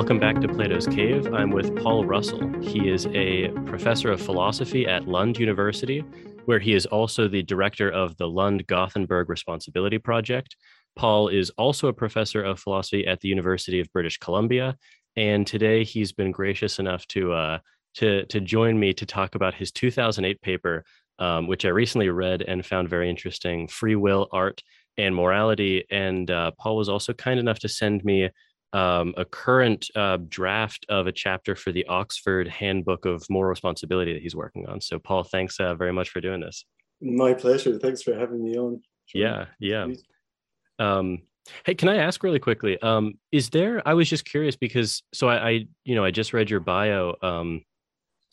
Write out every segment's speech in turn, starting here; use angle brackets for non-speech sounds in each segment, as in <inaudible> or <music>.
Welcome back to Plato's Cave. I'm with Paul Russell. He is a professor of philosophy at Lund University, where he is also the director of the Lund Gothenburg Responsibility Project. Paul is also a professor of philosophy at the University of British Columbia, and today he's been gracious enough to uh, to to join me to talk about his 2008 paper, um, which I recently read and found very interesting: free will, art, and morality. And uh, Paul was also kind enough to send me um, a current uh, draft of a chapter for the Oxford Handbook of Moral Responsibility that he's working on. So, Paul, thanks uh, very much for doing this. My pleasure. Thanks for having me on. Sure. Yeah, yeah. Um, hey, can I ask really quickly? Um, is there? I was just curious because so I, I you know, I just read your bio. Um,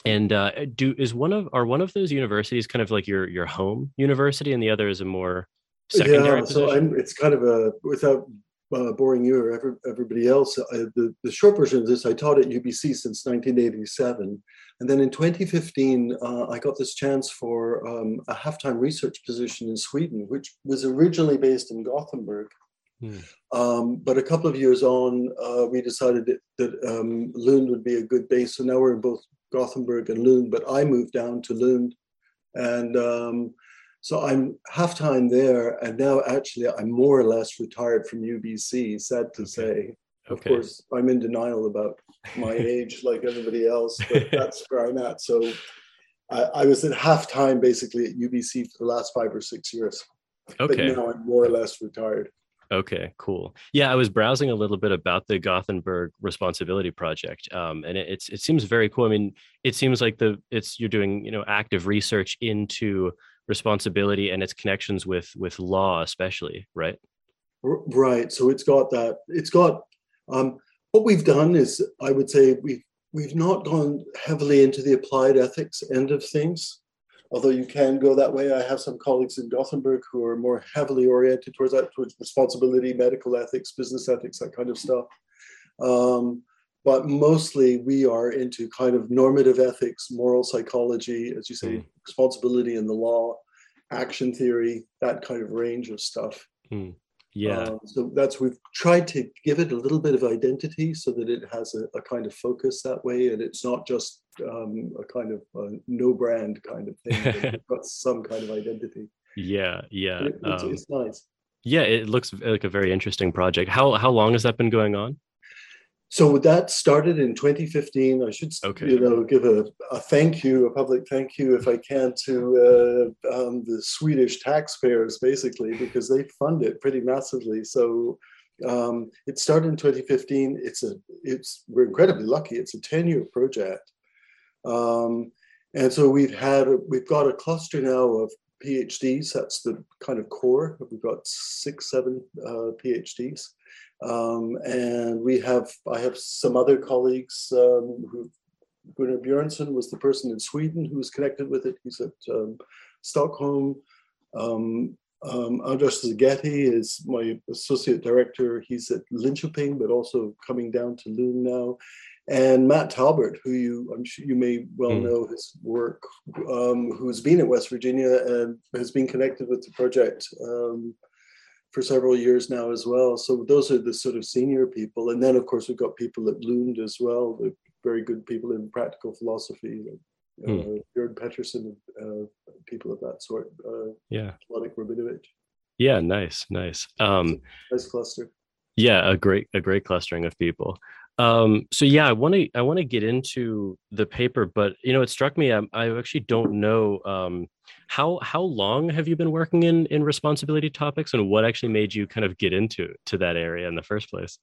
and uh, do is one of are one of those universities kind of like your your home university, and the other is a more secondary yeah, so I'm, it's kind of a without uh, boring you or every, everybody else, I, the, the short version of this, I taught at UBC since 1987. And then in 2015, uh, I got this chance for um, a half-time research position in Sweden, which was originally based in Gothenburg. Hmm. Um, but a couple of years on, uh, we decided that, that um, Lund would be a good base. So now we're in both Gothenburg and Lund, but I moved down to Lund. And um, so I'm half time there, and now actually I'm more or less retired from UBC. Sad to okay. say. Of okay. course, I'm in denial about my <laughs> age, like everybody else, but that's where I'm at. So I, I, was at half time basically at UBC for the last five or six years. Okay. But now I'm more or less retired. Okay, cool. Yeah, I was browsing a little bit about the Gothenburg Responsibility Project, um, and it, it's it seems very cool. I mean, it seems like the it's you're doing you know active research into responsibility and its connections with with law especially right? Right. So it's got that it's got um, what we've done is i would say we've we've not gone heavily into the applied ethics end of things although you can go that way. I have some colleagues in gothenburg who are more heavily oriented towards that towards responsibility medical ethics business ethics that kind of stuff. Um, but mostly we are into kind of normative ethics, moral psychology, as you say, mm. responsibility in the law, action theory, that kind of range of stuff. Mm. Yeah. Um, so that's we've tried to give it a little bit of identity so that it has a, a kind of focus that way, and it's not just um, a kind of a no brand kind of thing. <laughs> it's got some kind of identity. Yeah, yeah. It, it's, um, it's nice. Yeah, it looks like a very interesting project. How how long has that been going on? So that started in 2015. I should, okay. you know, give a, a thank you, a public thank you, if I can, to uh, um, the Swedish taxpayers, basically, because they fund it pretty massively. So um, it started in 2015. It's a, it's we're incredibly lucky. It's a 10-year project, um, and so we've had, we've got a cluster now of PhDs. That's the kind of core. We've got six, seven uh, PhDs. Um, and we have, I have some other colleagues um, who, Gunnar Björnsson was the person in Sweden who was connected with it. He's at um, Stockholm. Um, um, Andras is my associate director. He's at Linköping, but also coming down to Lund now. And Matt Talbert, who you I'm sure you may well mm. know his work, um, who's been at West Virginia and has been connected with the project um, for several years now as well. So those are the sort of senior people, and then of course we've got people at Lund as well, the very good people in practical philosophy, uh, mm. Björn Petersson, uh, people of that sort. Uh, yeah, Wlodek Rabinowicz. Yeah, nice, nice. Um, nice cluster. Yeah, a great a great clustering of people. Um, so yeah, I want to I want to get into the paper, but you know, it struck me I, I actually don't know um, how how long have you been working in in responsibility topics, and what actually made you kind of get into to that area in the first place.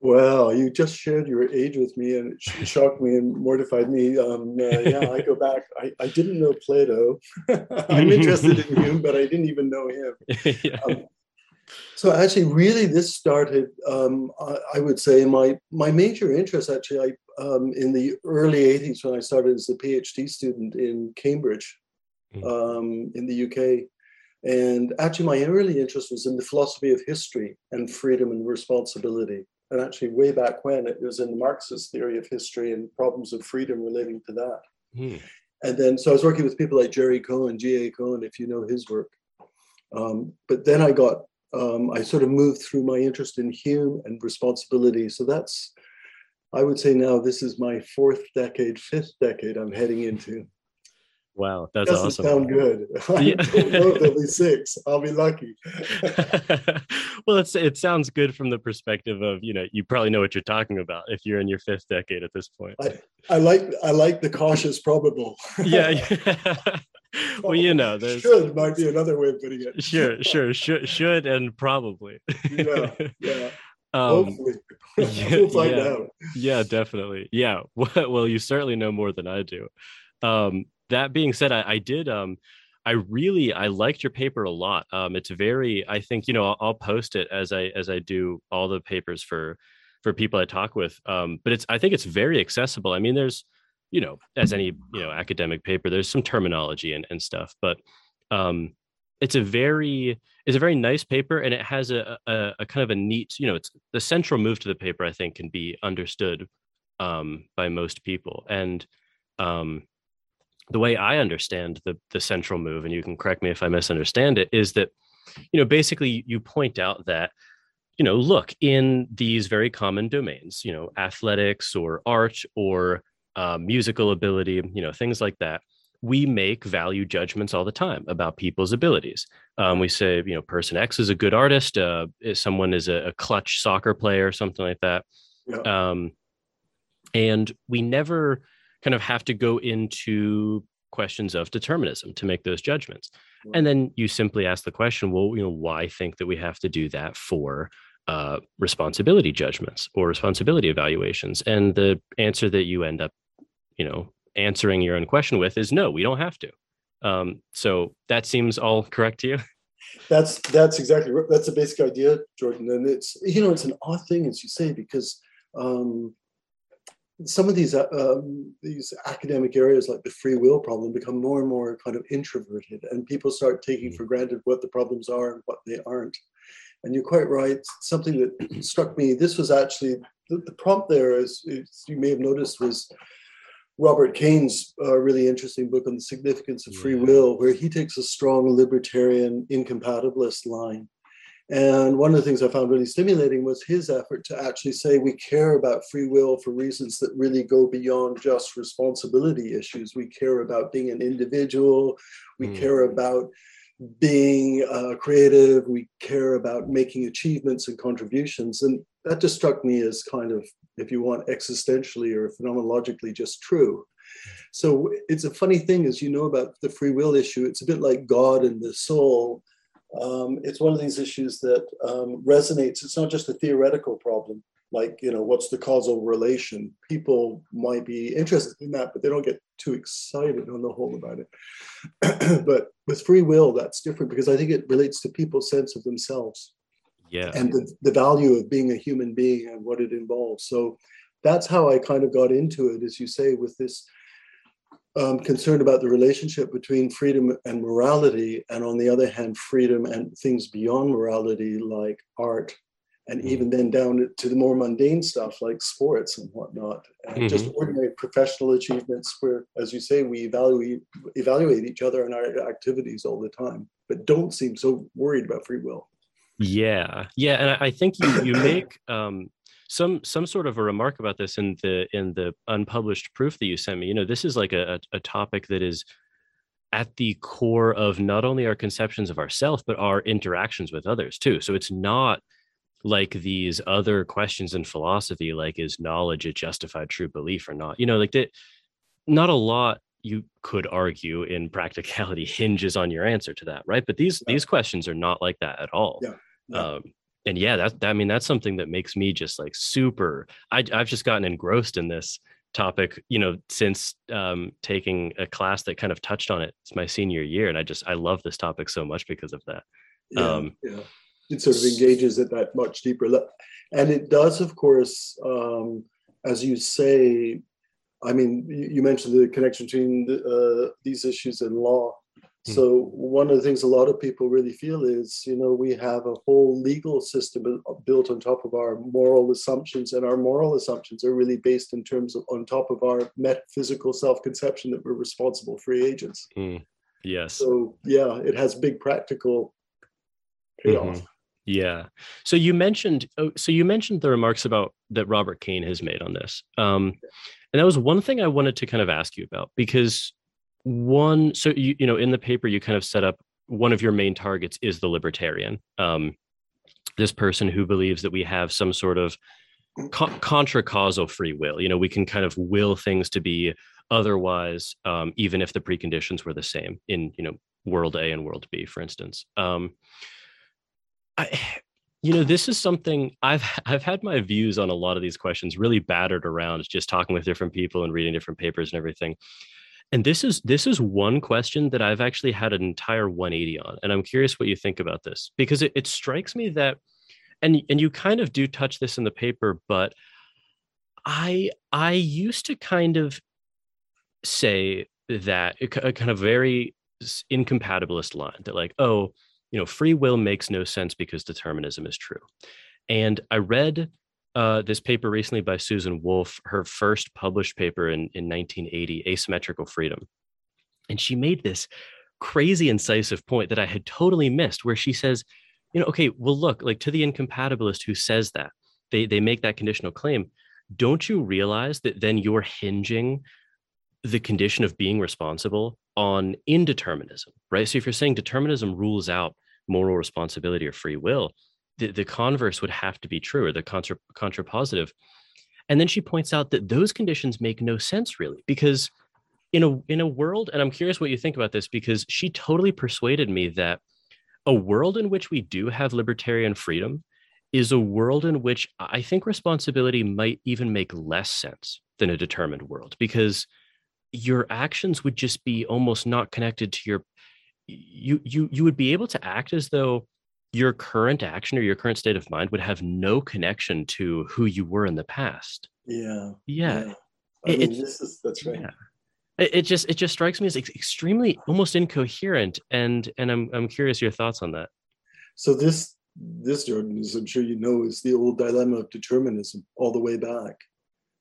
Well, you just shared your age with me, and it shocked me and mortified me. Um, uh, yeah, I go back. I, I didn't know Plato. <laughs> I'm interested in <laughs> Hume, but I didn't even know him. <laughs> yeah. um, so actually, really, this started. Um, I, I, would say my my major interest actually I, um, in the early '80s when I started as a PhD student in Cambridge, mm. um, in the UK, and actually my early interest was in the philosophy of history and freedom and responsibility. And actually, way back when it was in the Marxist theory of history and problems of freedom relating to that. Mm. And then, so I was working with people like Jerry Cohen, G.A. Cohen, if you know his work. Um, but then I got um, I sort of moved through my interest in Hume and responsibility. So that's I would say now this is my fourth decade, fifth decade I'm heading into. Wow, that's Doesn't awesome. Sound good. <laughs> I yeah. don't know if there'll be six. I'll be lucky. <laughs> well, it's it sounds good from the perspective of you know you probably know what you're talking about if you're in your fifth decade at this point. I, I like I like the cautious probable. yeah. yeah. <laughs> <laughs> well, you know, there's should might be another way of putting it. sure, <laughs> sure, should, should, and probably. yeah, yeah. <laughs> Um, Hopefully, yeah, we'll find yeah, out. Yeah, definitely. Yeah. Well, you certainly know more than I do. Um, that being said, I, I did. Um, I really I liked your paper a lot. Um, it's very. I think you know I'll, I'll, post it as I as I do all the papers for for people I talk with. Um, but it's I think it's very accessible. I mean, there's you know as any you know academic paper, there's some terminology and and stuff, but um, it's a very it's a very nice paper and it has a, a, a kind of a neat you know it's the central move to the paper I think can be understood um, by most people. And um, the way I understand the the central move, and you can correct me if I misunderstand it, is that you know basically you point out that you know look in these very common domains, you know athletics or art or uh, musical ability, you know things like that. We make value judgments all the time about people's abilities. Um, we say, you know, person X is a good artist. Uh, someone is a, a clutch soccer player, something like that. Yeah. Um, and we never kind of have to go into questions of determinism to make those judgments. And then you simply ask the question, well, you know, why think that we have to do that for uh, responsibility judgments or responsibility evaluations? And the answer that you end up, you know, answering your own question with is no, we don't have to. Um, so that seems all correct to you. <laughs> That's that's exactly that's the basic idea, Jordan. And it's you know it's an odd thing as you say because um, some of these uh, um, these academic areas like the free will problem become more and more kind of introverted and people start taking mm. for granted what the problems are and what they aren't and you're quite right something that <clears throat> struck me this was actually the, the prompt there as, you may have noticed was robert Kane's uh, really interesting book on the significance of free will where he takes a strong libertarian incompatibilist line and one of the things I found really stimulating was his effort to actually say we care about free will for reasons that really go beyond just responsibility issues. We care about being an individual, we mm. care about being uh, creative, we care about making achievements and contributions. And that just struck me as kind of, if you want, existentially or phenomenologically just true. So it's a funny thing, as you know about the free will issue, it's a bit like God and the soul um, it's one of these issues that um, resonates. It's not just a theoretical problem, like, you know, what's the causal relation? People might be interested in that, but they don't get too excited on the whole about it. <clears throat> but with free will, that's different because I think it relates to people's sense of themselves. Yeah. And the, the value of being a human being and what it involves. So that's how I kind of got into it, as you say, with this um, concerned about the relationship between freedom and morality, and on the other hand, freedom and things beyond morality like art, and mm-hmm. even then down to the more mundane stuff like sports and whatnot, and mm-hmm. just ordinary professional achievements where, as you say, we evaluate evaluate each other and our activities all the time, but don't seem so worried about free will. Yeah, yeah, and I think you you make <coughs> um, some some sort of a remark about this in the in the unpublished proof that you sent me. You know, this is like a, a topic that is at the core of not only our conceptions of ourselves but our interactions with others too. So it's not like these other questions in philosophy, like is knowledge a justified true belief or not? You know, like that. Not a lot you could argue in practicality <laughs> hinges on your answer to that, right? But these yeah. these questions are not like that at all. Yeah. Yeah. Um, and yeah, that, that I mean that's something that makes me just like super. I, I've just gotten engrossed in this topic, you know, since um, taking a class that kind of touched on it. It's my senior year, and I just I love this topic so much because of that. Yeah, um, yeah. It sort of engages at that much deeper level, and it does, of course, um, as you say. I mean, you mentioned the connection between the, uh, these issues and law. Hmm. So one of the things a lot of people really feel is, you know, we have a whole legal system built on top of our moral assumptions, and our moral assumptions are really based in terms of on top of our metaphysical self-conception that we're responsible free agents. Mm. Yes. So yeah, it has big practical payoff. Mm-hmm. Yeah. So you mentioned oh, so you mentioned the remarks about that Robert Kane has made on this. Um, and that was one thing I wanted to kind of ask you about because one so you you know in the paper you kind of set up one of your main targets is the libertarian. Um, this person who believes that we have some sort of co- contra causal free will. You know, we can kind of will things to be otherwise, um, even if the preconditions were the same in you know world A and world B, for instance. Um, I, you know, this is something I've I've had my views on a lot of these questions really battered around just talking with different people and reading different papers and everything. And this is this is one question that I've actually had an entire 180 on, and I'm curious what you think about this because it, it strikes me that, and and you kind of do touch this in the paper, but I I used to kind of say that a kind of very incompatibilist line that like oh you know, free will makes no sense because determinism is true. And I read uh, this paper recently by Susan Wolf, her first published paper in, in 1980, Asymmetrical Freedom. And she made this crazy incisive point that I had totally missed, where she says, you know, okay, well, look, like to the incompatibilist who says that, they, they make that conditional claim. Don't you realize that then you're hinging the condition of being responsible on indeterminism, right? So if you're saying determinism rules out moral responsibility or free will, the, the converse would have to be true or the contra, contrapositive. And then she points out that those conditions make no sense really because in a in a world and I'm curious what you think about this because she totally persuaded me that a world in which we do have libertarian freedom is a world in which I think responsibility might even make less sense than a determined world because your actions would just be almost not connected to your you you you would be able to act as though your current action or your current state of mind would have no connection to who you were in the past. Yeah. Yeah. yeah. I it, mean, this is that's right. Yeah. It, it just it just strikes me as extremely almost incoherent, and and I'm I'm curious your thoughts on that. So this this Jordan, as I'm sure you know, is the old dilemma of determinism all the way back.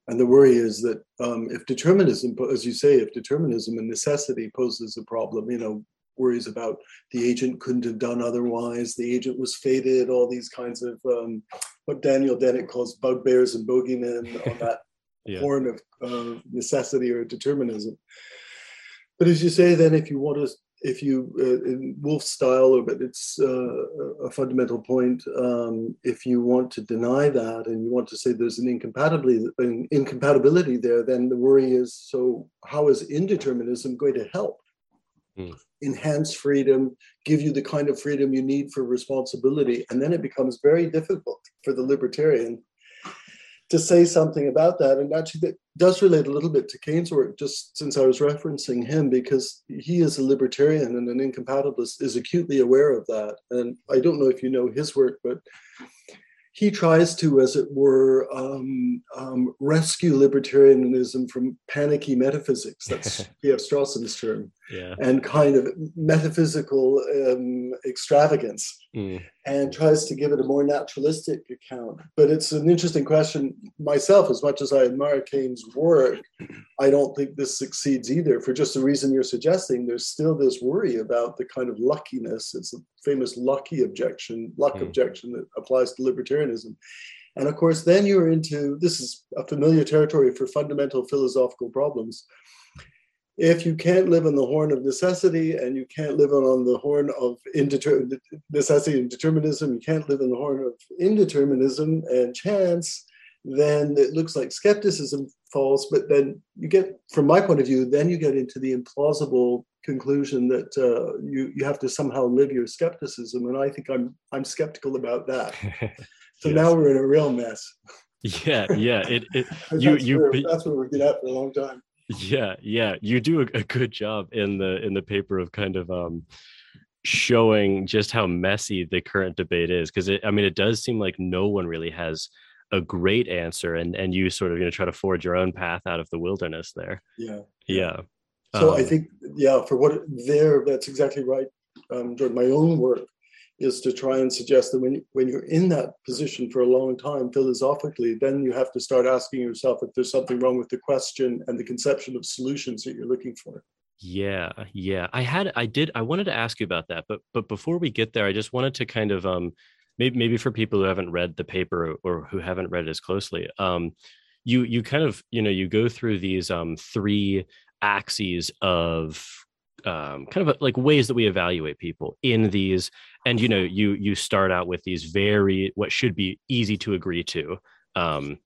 And the worry is that um, if determinism, as you say, if determinism and necessity poses a problem, you know, worries about the agent couldn't have done otherwise, the agent was fated, all these kinds of um, what Daniel Dennett calls bugbears and bogeymen on that <laughs> yeah. horn of uh, necessity or determinism. But as you say, then if you want to, if you uh, in Wolf style, but it's uh, a fundamental point. Um, if you want to deny that and you want to say there's an incompatibility, an incompatibility there, then the worry is: so how is indeterminism going to help? Mm enhance freedom, give you the kind of freedom you need for responsibility. And then it becomes very difficult for the libertarian to say something about that. And actually, that does relate a little bit to Kane's work, just since I was referencing him, because he is a libertarian and an incompatibilist, is acutely aware of that. And I don't know if you know his work, but he tries to, as it were, um, um, rescue libertarianism from panicky metaphysics. That's <laughs> P.F. Strawson's term yeah. and kind of metaphysical um, extravagance mm. and tries to give it a more naturalistic account. But it's an interesting question. Myself, as much as I admire Kane's work, I don't think this succeeds either for just the reason you're suggesting. There's still this worry about the kind of luckiness. It's a famous lucky objection, luck mm. objection that applies to libertarianism. And of course, then you're into this is a familiar territory for fundamental philosophical problems if you can't live on the horn of necessity and you can't live on, the horn of indeter- necessity and determinism, you can't live on the horn of indeterminism and chance, then it looks like skepticism falls. But then you get, from my point of view, then you get into the implausible conclusion that uh, you you have to somehow live your skepticism, and I think I'm I'm skeptical about that. <laughs> So yes. now we're in a real mess. Yeah, yeah. It, it <laughs> you you where, that's where we've been at for a long time yeah yeah you do a, a, good job in the in the paper of kind of um showing just how messy the current debate is because i mean it does seem like no one really has a great answer and and you sort of you know try to forge your own path out of the wilderness there. Yeah yeah. So um, i think yeah for what there that's exactly right um during my own work is to try and suggest that when, when you're in that position for a long time philosophically, then you have to start asking yourself if there's something wrong with the question and the conception of solutions that you're looking for. Yeah, yeah. I had I did I wanted to ask you about that, but but before we get there, I just wanted to kind of um maybe maybe for people who haven't read the paper or who haven't read it as closely, um, you you kind of you know you go through these um, three axes of um, kind of like ways that we evaluate people in these and you know you you start out with these very what should be easy to agree to um,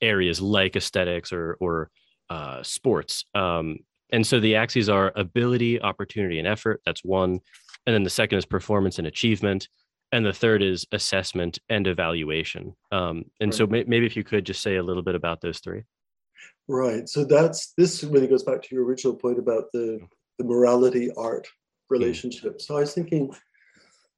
areas like aesthetics or or uh, sports um, and so the axes are ability opportunity and effort that's one and then the second is performance and achievement and the third is assessment and evaluation um, and right. so may- maybe if you could just say a little bit about those three right so that's this really goes back to your original point about the the morality art relationship. So I was thinking,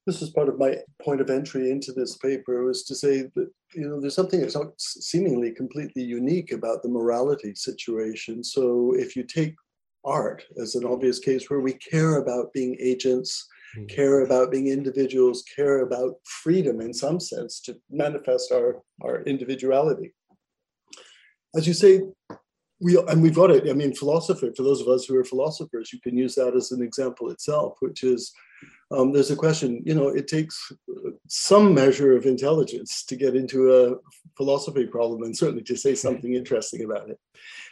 this is part of my point of entry into this paper was to say that you know there's something that's not seemingly completely unique about the morality situation. So if you take art as an obvious case where we care about being agents, mm-hmm. care about being individuals, care about freedom in some sense to manifest our, our individuality. As you say, we and we've got it. I mean, philosopher. For those of us who are philosophers, you can use that as an example itself, which is um, there's a question. You know, it takes some measure of intelligence to get into a philosophy problem, and certainly to say something interesting about it.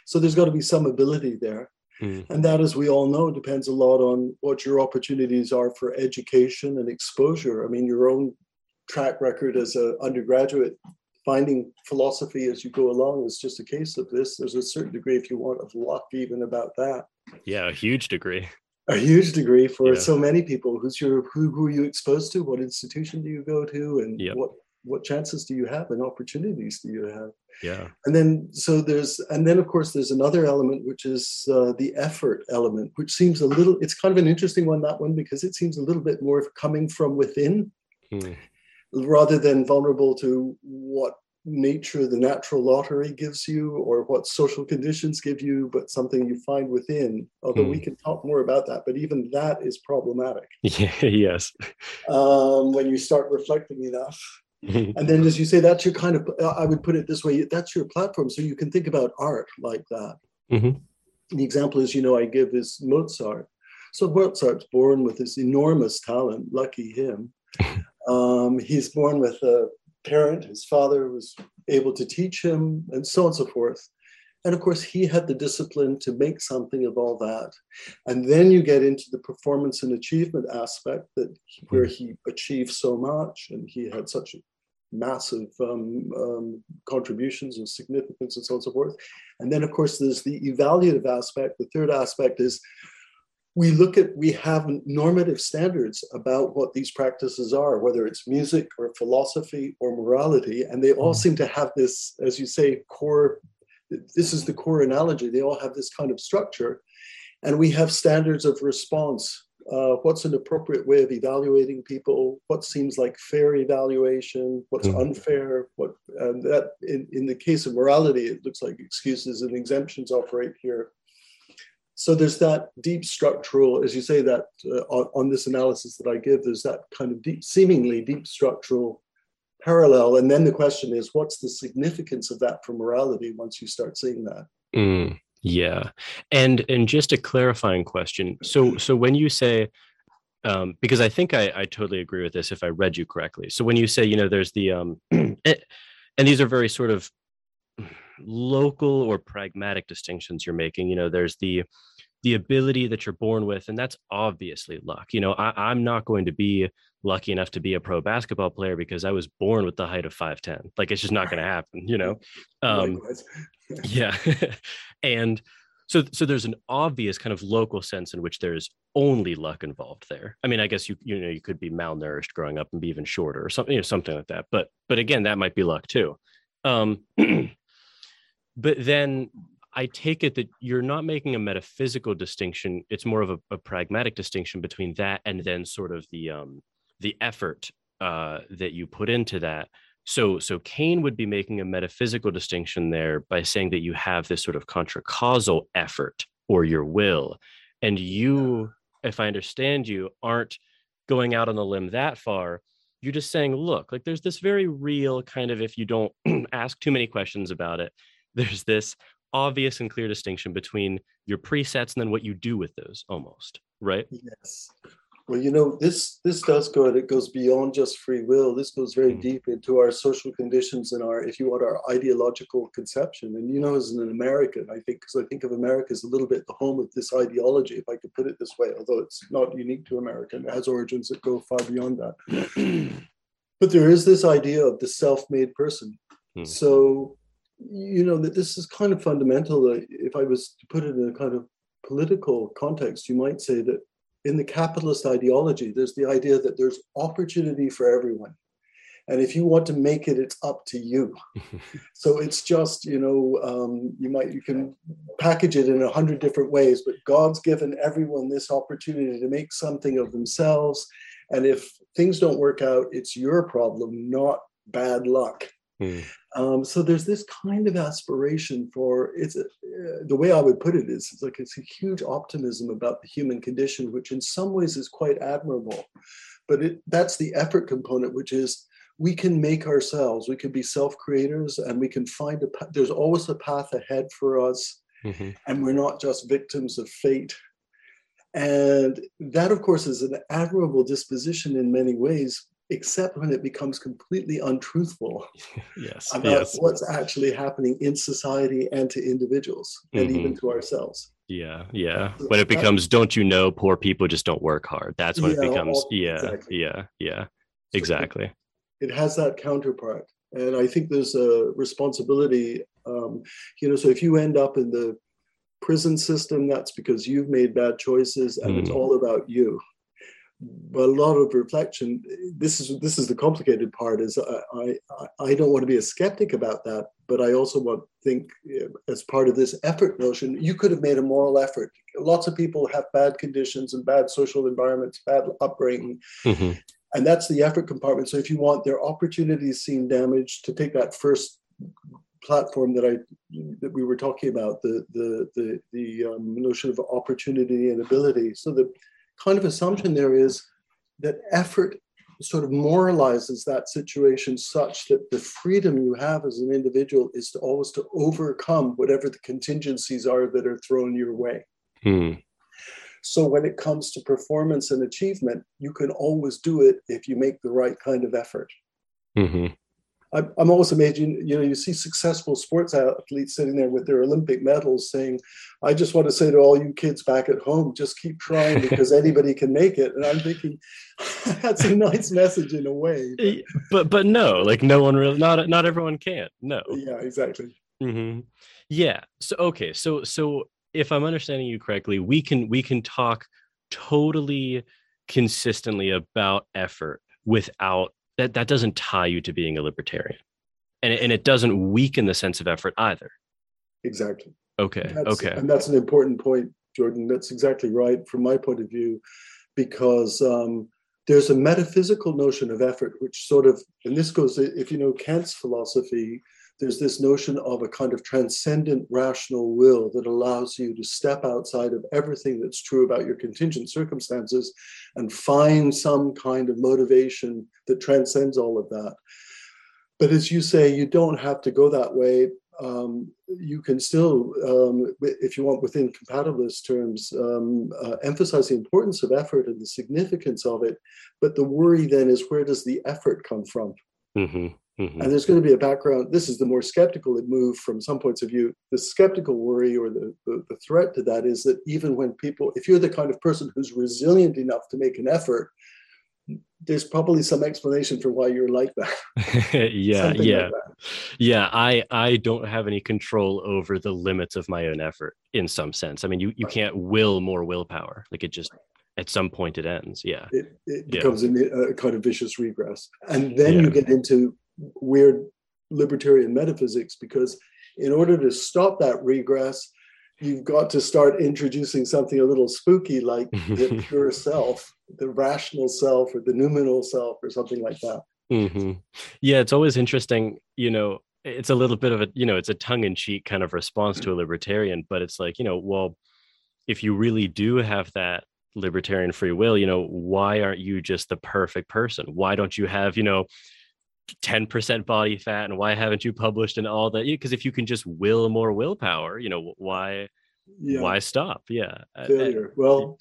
So there's got to be some ability there. Mm. And that, as we all know, depends a lot on what your opportunities are for education and exposure. I mean, your own track record as an undergraduate finding philosophy as you go along is just a case of this. There's a certain degree, if you want, of luck even about that. Yeah, a huge degree. A huge degree for yeah. so many people. Who's your who who are you exposed to? What institution do you go to? And yep. what what chances do you have and opportunities do you have? Yeah. And then so there's and then of course there's another element which is uh, the effort element, which seems a little. It's kind of an interesting one that one because it seems a little bit more coming from within. Hmm rather than vulnerable to what nature, the natural lottery gives you, or what social conditions give you, but something you find within. Although we hmm. can talk more about that, but even that is problematic. <laughs> Yeah, yes. Um, when you start reflecting enough. <laughs> and then, as you say, that's your kind of, I would put it this way that's your platform. So you can think about art like that. Mm-hmm. The example is, you know, I give is Mozart. So Mozart's born with this enormous talent, lucky him. <laughs> Um, he's born with a parent, his father was able to teach him, and so on and so forth. And of course, he had the discipline to make something of all that. And then you get into the performance and achievement aspect that where he achieved so much and he had such massive um, um, contributions and significance and so on and so forth. And then, of course, there's the evaluative aspect. The third aspect is we look at we have normative standards about what these practices are whether it's music or philosophy or morality and they all mm. seem to have this as you say core this is the core analogy they all have this kind of structure and we have standards of response. Uh, what's an appropriate way of evaluating people? What seems like fair evaluation? What's mm. unfair? What and that in, in the case of morality it looks like excuses and exemptions operate here so there's that deep structural, as you say, that uh, on, on, this analysis that I give, there's that kind of deep, seemingly deep structural parallel. And then the question is, what's the significance of that for morality once you start seeing that? Mm, yeah, and and just a clarifying question. So so when you say um, because I think I, I totally agree with this if I read you correctly. So when you say, you know, there's the um, <clears throat> and these are very sort of local or pragmatic distinctions you're making. You know, there's the the ability that you're born with, and that's obviously luck. You know, I, am not going to be lucky enough to be a pro basketball player because I was born with the height of 5'10. Like it's just not going to happen, you know? <laughs> Um, <laughs> yeah. <laughs> and so so there's an obvious kind of local sense in which there's only luck involved there. I mean, I guess you you know you could be malnourished growing up and be even shorter or something, you know, something like that. But but again, that might be luck too. Um, <clears throat> but then I take it that you're not making a metaphysical distinction. It's more of a, a pragmatic distinction between that and then sort of the um, the effort uh, that you put into that. So so Kane would be making a metaphysical distinction there by saying that you have this sort of contracausal effort or your will, and you, if I understand you, aren't going out on the limb that far. You're just saying, look, like there's this very real kind of if you don't <clears throat> ask too many questions about it there's this obvious and clear distinction between your presets and then what you do with those almost right yes Well, you know, this this does go. It goes beyond just free will. This goes very mm. deep into our social conditions and our, if you want, our ideological conception. And you know, as an American, I think because I think of America as a little bit the home of this ideology, if I could put it this way. Although it's not unique to America, it has origins that go far beyond that. <clears throat> but there is this idea of the self-made person. Mm. So, you know, that this is kind of fundamental. If I was to put it in a kind of political context, you might say that in the capitalist ideology, there's the idea that there's opportunity for everyone. And if you want to make it, it's up to you. <laughs> so it's just, you know, um, you might, you can package it in a hundred different ways, but God's given everyone this opportunity to make something of themselves. And if things don't work out, it's your problem, not bad luck. Mm. Um, so there's this kind of aspiration for it's a, uh, the way I would put it is it's like it's a huge optimism about the human condition, which in some ways is quite admirable. But it, that's the effort component, which is we can make ourselves, we can be self-creators, and we can find a. path. There's always a path ahead for us, mm-hmm. and we're not just victims of fate. And that, of course, is an admirable disposition in many ways except when it becomes completely untruthful <laughs> yes, about yes. what's actually happening in society and to individuals and mm-hmm. even to ourselves. Yeah, yeah. When it becomes, don't you know, poor people just don't work hard. That's when yeah, it becomes, all, yeah, exactly. yeah, yeah, exactly. It, it, has that counterpart. And I think there's a responsibility, um, you know, so if you end up in the prison system, that's because you've made bad choices and mm. it's all about you a lot of reflection this is this is the complicated part is I, I i don't want to be a skeptic about that but i also want to think as part of this effort notion you could have made a moral effort lots of people have bad conditions and bad social environments bad upbringing mm-hmm. and that's the effort compartment so if you want their opportunities seem damaged to take that first platform that I that we were talking about the the the the um, notion of opportunity and ability. So the kind of assumption there is that effort sort of moralizes that situation such that the freedom you have as an individual is to always to overcome whatever the contingencies are that are thrown your way. Hmm. So when it comes to performance and achievement, you can always do it if you make the right kind of effort. Mm-hmm. I'm, I'm always amazed. You, you know, you see successful sports athletes sitting there with their Olympic medals, saying, "I just want to say to all you kids back at home, just keep trying because <laughs> anybody can make it." And I'm thinking, <laughs> that's a nice message in a way. But, but but no, like no one really, not not everyone can. No. Yeah, exactly. Mm-hmm. Yeah. So okay. So so if I'm understanding you correctly, we can we can talk totally consistently about effort without that that doesn't tie you to being a libertarian. And, and it doesn't weaken the sense of effort either. Exactly. Okay and okay. and that's an important point jordan. That's exactly right from my point of view because um, there's a metaphysical notion of effort which sort of and this goes if you know kant's philosophy there's this notion of a kind of transcendent rational will that allows you to step outside of everything that's true about your contingent circumstances and find some kind of motivation that transcends all of that. But as you say, you don't have to go that way. Um, you can still, um, if you want, within compatibilist terms, um, uh, emphasize the importance of effort and the significance of it. But the worry then is where does the effort come from? Mm-hmm. Mm-hmm. And there's going to be a background. This is the more skeptical move from some points of view. The skeptical worry or the, the, the, threat to that is that even when people, if you're the kind of person who's resilient enough to make an effort, there's probably some explanation for why you're like that. <laughs> <laughs> yeah, yeah. Like that. Yeah, I I don't have any control over the limits of my own effort in some sense. I mean, you you can't will more willpower. Like it just at some point it ends. Yeah. It, it becomes yeah. A, a, kind of vicious regress. And then yeah. you get into weird libertarian metaphysics because in order to stop that regress, you've got to start introducing something a little spooky like <laughs> the pure self, the rational self, or the noumenal self, or something like that. Mm-hmm. Yeah, it's always interesting. You know, it's a little bit of a, you know, it's a tongue in cheek kind of response to a libertarian, but it's like, you know, well, if you really do have that libertarian free will, you know, why aren't you just the perfect person? Why don't you have, you know, 10% body fat and why haven't you published and all that because if you can just will more willpower you know why yeah. why stop yeah failure well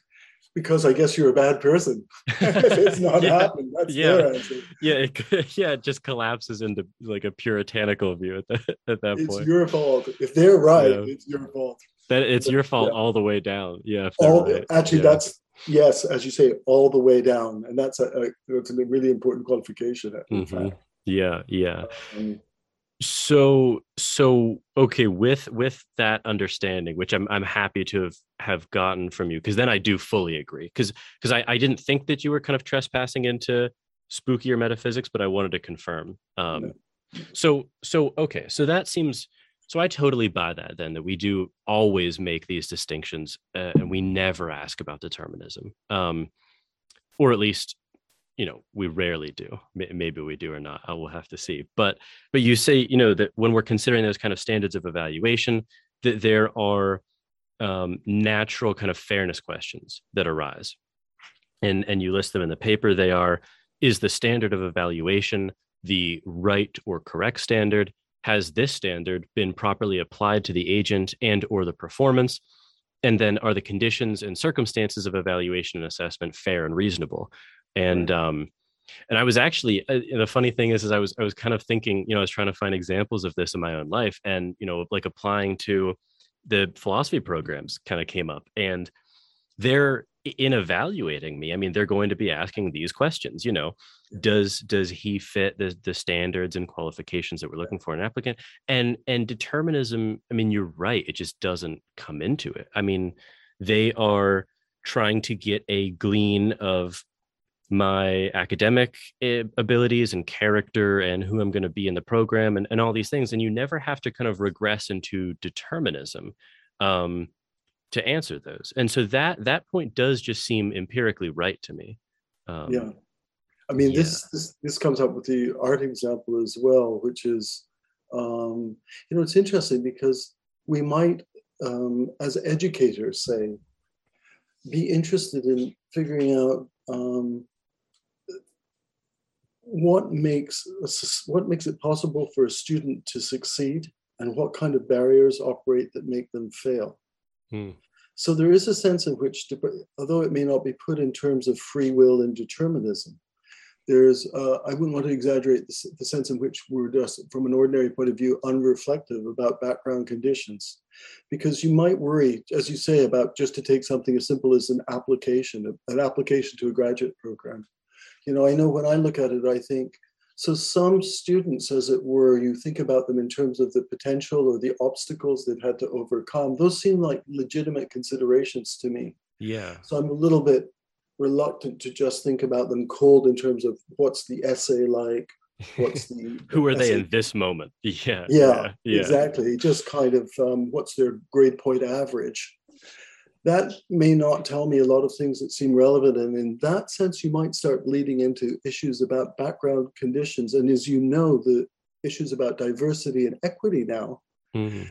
because I guess you're a bad person. <laughs> it's not <laughs> yeah, happening. That's yeah. their answer. Yeah, it, <laughs> yeah, it just collapses into like a puritanical view at, the, at that it's point. It's your fault. If they're right, yeah. it's your fault. That it's your fault all the way down. Yeah. All, right. Actually, that's yes, as you say, all the way down, and that's a, a that's a really important qualification. Mm-hmm. Yeah, yeah. Um, so so okay with with that understanding which i'm i'm happy to have have gotten from you because then i do fully agree because because I, I didn't think that you were kind of trespassing into spookier metaphysics but i wanted to confirm um so so okay so that seems so i totally buy that then that we do always make these distinctions uh, and we never ask about determinism um or at least you know we rarely do. Maybe we do or not. I will have to see. But but you say you know that when we're considering those kind of standards of evaluation that there are um, natural kind of fairness questions that arise. And and you list them in the paper. They are is the standard of evaluation the right or correct standard? Has this standard been properly applied to the agent and or the performance? And then are the conditions and circumstances of evaluation and assessment fair and reasonable and um and i was actually uh, the funny thing is is i was i was kind of thinking you know i was trying to find examples of this in my own life and you know like applying to the philosophy programs kind of came up and they're in evaluating me. I mean they're going to be asking these questions you know does does he fit the the standards and qualifications that we're looking for in an applicant? And and determinism i mean you're right it just doesn't come into it. I mean they are trying to get a glean of my academic eh, abilities and character and who I'm going to be in the program and, and all these things. And you never have to kind of regress into determinism um, to answer those. And so that that point does just seem empirically right to me. Um, yeah. I mean, yeah. this, this this comes up with the art example as well, which is, um, you know, it's interesting because we might, um, as educators, say, be interested in figuring out um, what makes what makes it possible for a student to succeed and what kind of barriers operate that make them fail? Hmm. so there is a sense in which although it may not be put in terms of free will and determinism there's uh, i wouldn't want to exaggerate the, the sense in which we're just from an ordinary point of view unreflective about background conditions. Because you might worry as you say about just to take something as simple as an application an application to a graduate program you know, I know when I look at it, I think so. Some students, as it were, you think about them in terms of the potential or the obstacles they've had to overcome. Those seem like legitimate considerations to me. Yeah. So I'm a little bit reluctant to just think about them cold in terms of what's the essay like, what's the <laughs> who are essay? they in this moment <laughs> yeah, yeah yeah, exactly just kind of um, what's their grade point average that may not tell me a lot of things that seem relevant. And in that sense, you might start leading into issues about background conditions. And as you know, the issues about diversity and equity now mm-hmm.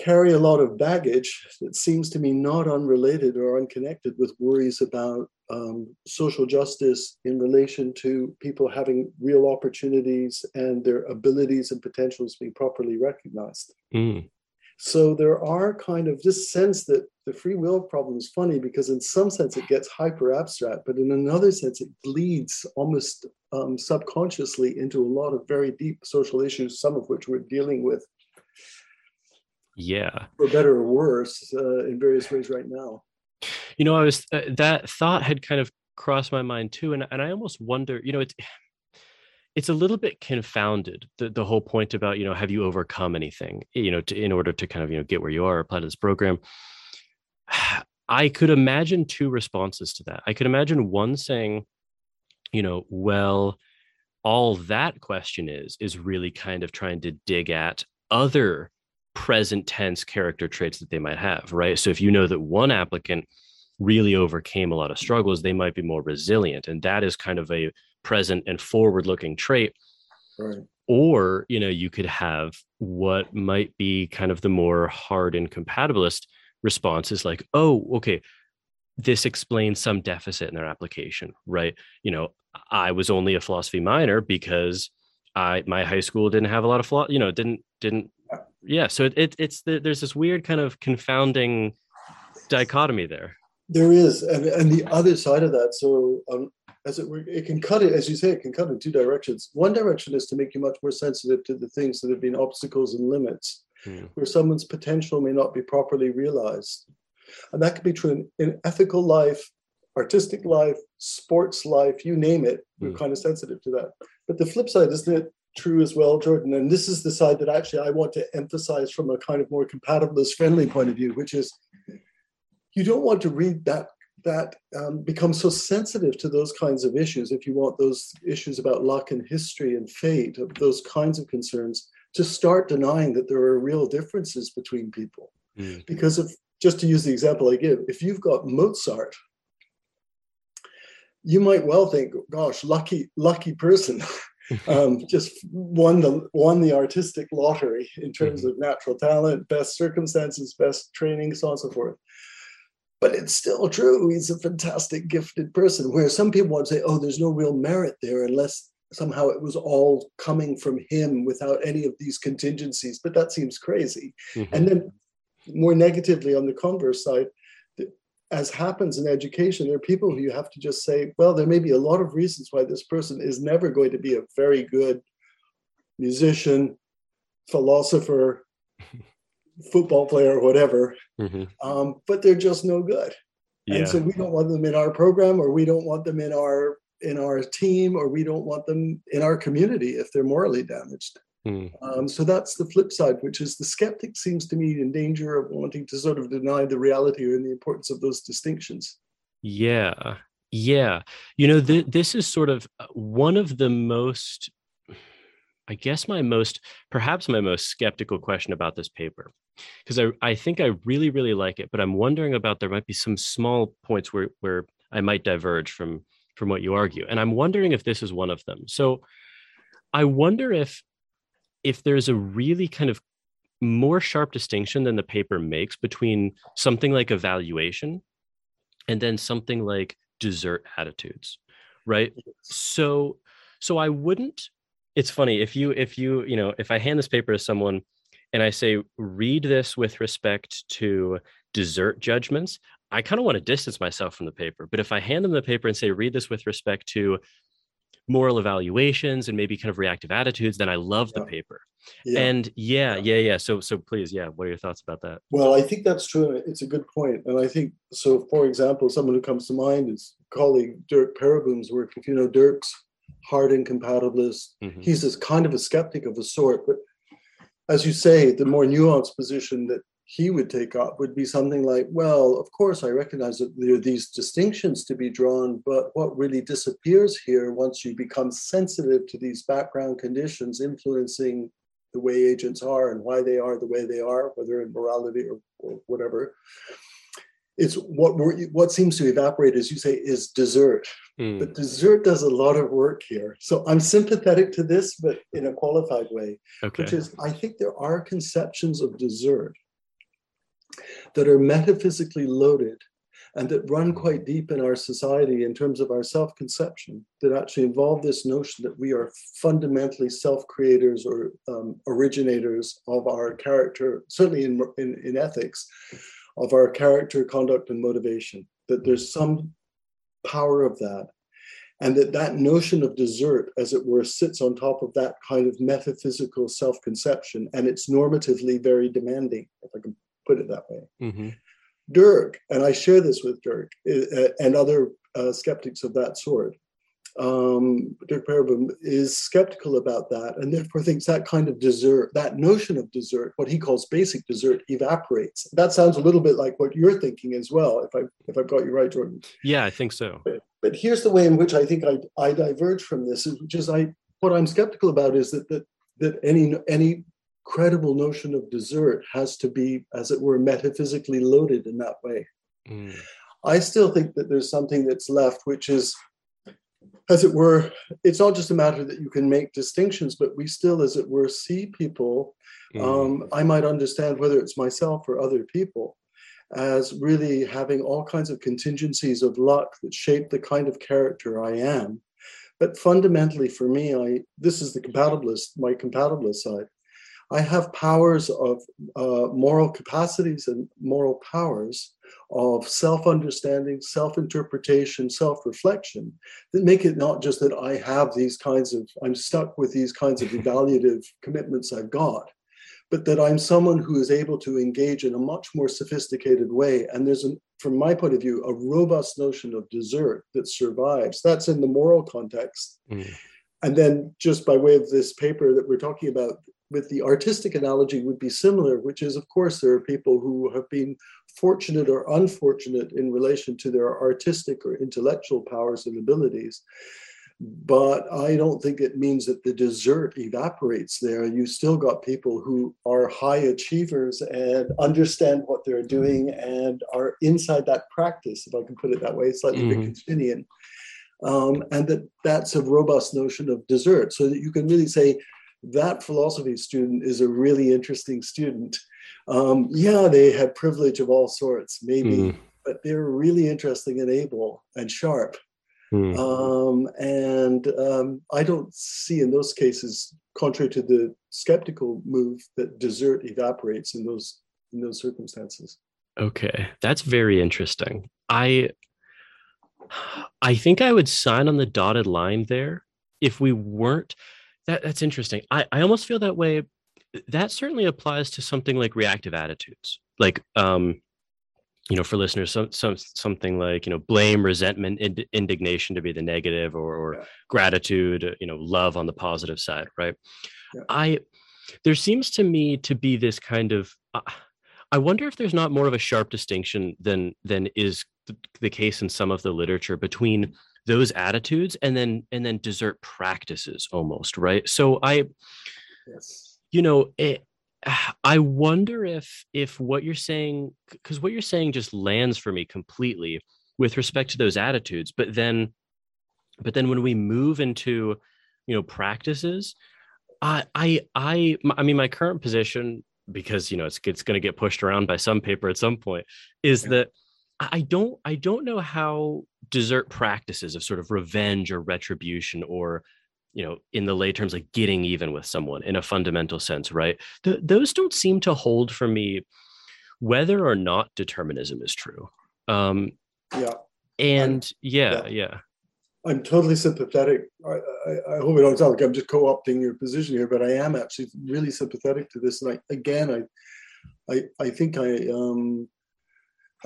carry a lot of baggage that seems to me not unrelated or unconnected with worries about um, social justice in relation to people having real opportunities and their abilities and potentials being properly recognized. Mm. So there are kind of this sense that the free will problem is funny because in some sense it gets hyper abstract, but in another sense it bleeds almost um, subconsciously into a lot of very deep social issues, some of which we're dealing with. Yeah, for better or worse, uh, in various ways right now. You know, I was uh, that thought had kind of crossed my mind too, and and I almost wonder, you know, it's it's a little bit confounded the, the whole point about you know have you overcome anything you know to, in order to kind of you know get where you are apply to this program. <sighs> I could imagine two responses to that. I could imagine one saying you know well all that question is is really kind of trying to dig at other present tense character traits that they might have right? So if you know that one applicant really overcame a lot of struggles they might be more resilient and that is kind of a present and forward looking trait right. or you know you could have what might be kind of the more hard incompatibilist responses like oh okay this explains some deficit in their application right you know i was only a philosophy minor because i my high school didn't have a lot of philo- you know didn't didn't yeah so it, it it's the, there's this weird kind of confounding dichotomy there There is, and and the other side of that. So, um, as it were, it can cut it, as you say, it can cut in two directions. One direction is to make you much more sensitive to the things that have been obstacles and limits, mm. where someone's potential may not be properly realized, and that could be true in, in ethical life, artistic life, sports life, you name it. We're mm. kind of sensitive to that. But the flip side, isn't it true as well, Jordan? And this is the side that actually I want to emphasize from a kind of more compatibilist friendly point of view, which is you don't want to read that that um, become so sensitive to those kinds of issues if you want those issues about luck and history and fate of those kinds of concerns to start denying that there are real differences between people mm. because if just to use the example i give if you've got mozart you might well think gosh lucky lucky person <laughs> um, just won the won the artistic lottery in terms mm-hmm. of natural talent best circumstances best training so on and so forth but it's still true. He's a fantastic, gifted person. Where some people want to say, oh, there's no real merit there unless somehow it was all coming from him without any of these contingencies. But that seems crazy. Mm-hmm. And then more negatively on the converse side, as happens in education, there are people who you have to just say, well, there may be a lot of reasons why this person is never going to be a very good musician, philosopher, <laughs> football player or whatever, mm-hmm. um, but they're just no good. Yeah. And so we don't want them in our program, or we don't want them in our in our team, or we don't want them in our community if they're morally damaged. Mm. Um, so that's the flip side, which is the skeptic seems to me in danger of wanting to sort of deny the reality and the importance of those distinctions. Yeah, yeah. You know, th- this is sort of uh, one of the most I guess my most, perhaps my most skeptical question about this paper, because I, I think I really, really like it, but I'm wondering about there might be some small points where, where I might diverge from, from what you argue. And I'm wondering if this is one of them. So I wonder if, if there's a really kind of more sharp distinction than the paper makes between something like evaluation and then something like desert attitudes, right? So, so I wouldn't it's funny if you if you you know if i hand this paper to someone and i say read this with respect to desert judgments i kind of want to distance myself from the paper but if i hand them the paper and say read this with respect to moral evaluations and maybe kind of reactive attitudes then i love the paper yeah. and yeah, yeah yeah yeah so so please yeah what are your thoughts about that well i think that's true it's a good point. and i think so for example someone who comes to mind is colleague derk pereboom's work if you know derk's hard incompatibilist. Mm-hmm. He's this kind of a skeptic of a sort. But as you say, the more nuanced position that he would take up would be something like, well, of course, I recognize that there are these distinctions to be drawn, but what really disappears here once you become sensitive to these background conditions influencing the way agents are and why they are the way they are, whether in morality or, or whatever, it's what what seems to evaporate, as you say, is desert. Mm. But desert does a lot of work here. So I'm sympathetic to this, but in a qualified way, okay. which is I think there are conceptions of desert that are metaphysically loaded and that run quite deep in our society in terms of our self-conception that actually involve this notion that we are fundamentally self-creators or um, originators of our character certainly in, in, in ethics of our character, conduct, and motivation. That there's some power of that. And that that notion of desert, as it were, sits on top of that kind of metaphysical self conception. And it's normatively very demanding, if I can put it that way. Mm-hmm. Derk, and I share this with Derk uh, and other uh, skeptics of that sort, um, Derk Pereboom is skeptical about that and therefore thinks that kind of desert, that notion of desert, what he calls basic desert, evaporates. That sounds a little bit like what you're thinking as well, if I if I've got you right, Jordan. Yeah, I think so. But, but here's the way in which I think I, I diverge from this, which is I what I'm skeptical about is that that that any any credible notion of desert has to be, as it were, metaphysically loaded in that way. Mm. I still think that there's something that's left, which is as it were, it's not just a matter that you can make distinctions, but we still, as it were, see people. Mm. Um, I might understand whether it's myself or other people as really having all kinds of contingencies of luck that shape the kind of character I am. But fundamentally, for me, I this is the compatibilist, my compatibilist side. I have powers of uh, moral capacities and moral powers of self understanding, self interpretation, self reflection that make it not just that I have these kinds of, I'm stuck with these kinds of <laughs> evaluative commitments I've got, but that I'm someone who is able to engage in a much more sophisticated way. And there's, an, from my point of view, a robust notion of desert that survives. That's in the moral context. Mm. And then, just by way of this paper that we're talking about, with the artistic analogy would be similar, which is, of course, there are people who have been fortunate or unfortunate in relation to their artistic or intellectual powers and abilities. But I don't think it means that the desert evaporates there. You still got people who are high achievers and understand what they're doing and are inside that practice, if I can put it that way, slightly mm-hmm. Wittgensteinian. Um, and that that's a robust notion of desert, so that you can really say that philosophy student is a really interesting student. Um, yeah, they had privilege of all sorts, maybe, mm. but they're really interesting and able and sharp. Mm. Um, and um, I don't see in those cases, contrary to the skeptical move, that desert evaporates in those in those circumstances. Okay, that's very interesting. I I think I would sign on the dotted line there if we weren't that that's interesting. I, I almost feel that way. That certainly applies to something like reactive attitudes. Like um, you know, for listeners, some, some something like you know, blame, resentment, ind- indignation to be the negative, or, or yeah. gratitude, uh, you know, love on the positive side, right? Yeah. I there seems to me to be this kind of. Uh, I wonder if there's not more of a sharp distinction than than is the case in some of the literature between those attitudes and then and then desert practices almost right so i yes. you know it, <sighs> i wonder if if what you're saying because what you're saying just lands for me completely with respect to those attitudes but then but then when we move into you know practices i i i i mean my current position because you know it's it's going to get pushed around by some paper at some point is yeah. that I don't I don't know how desert practices of sort of revenge or retribution or you know in the lay terms like getting even with someone in a fundamental sense right? Th- those don't seem to hold for me whether or not determinism is true um yeah and I'm, yeah, yeah, yeah. I'm totally sympathetic. I, I, I hope it don't sound like i'm just co-opting your position here but i am actually really sympathetic to this and i again i i i think i um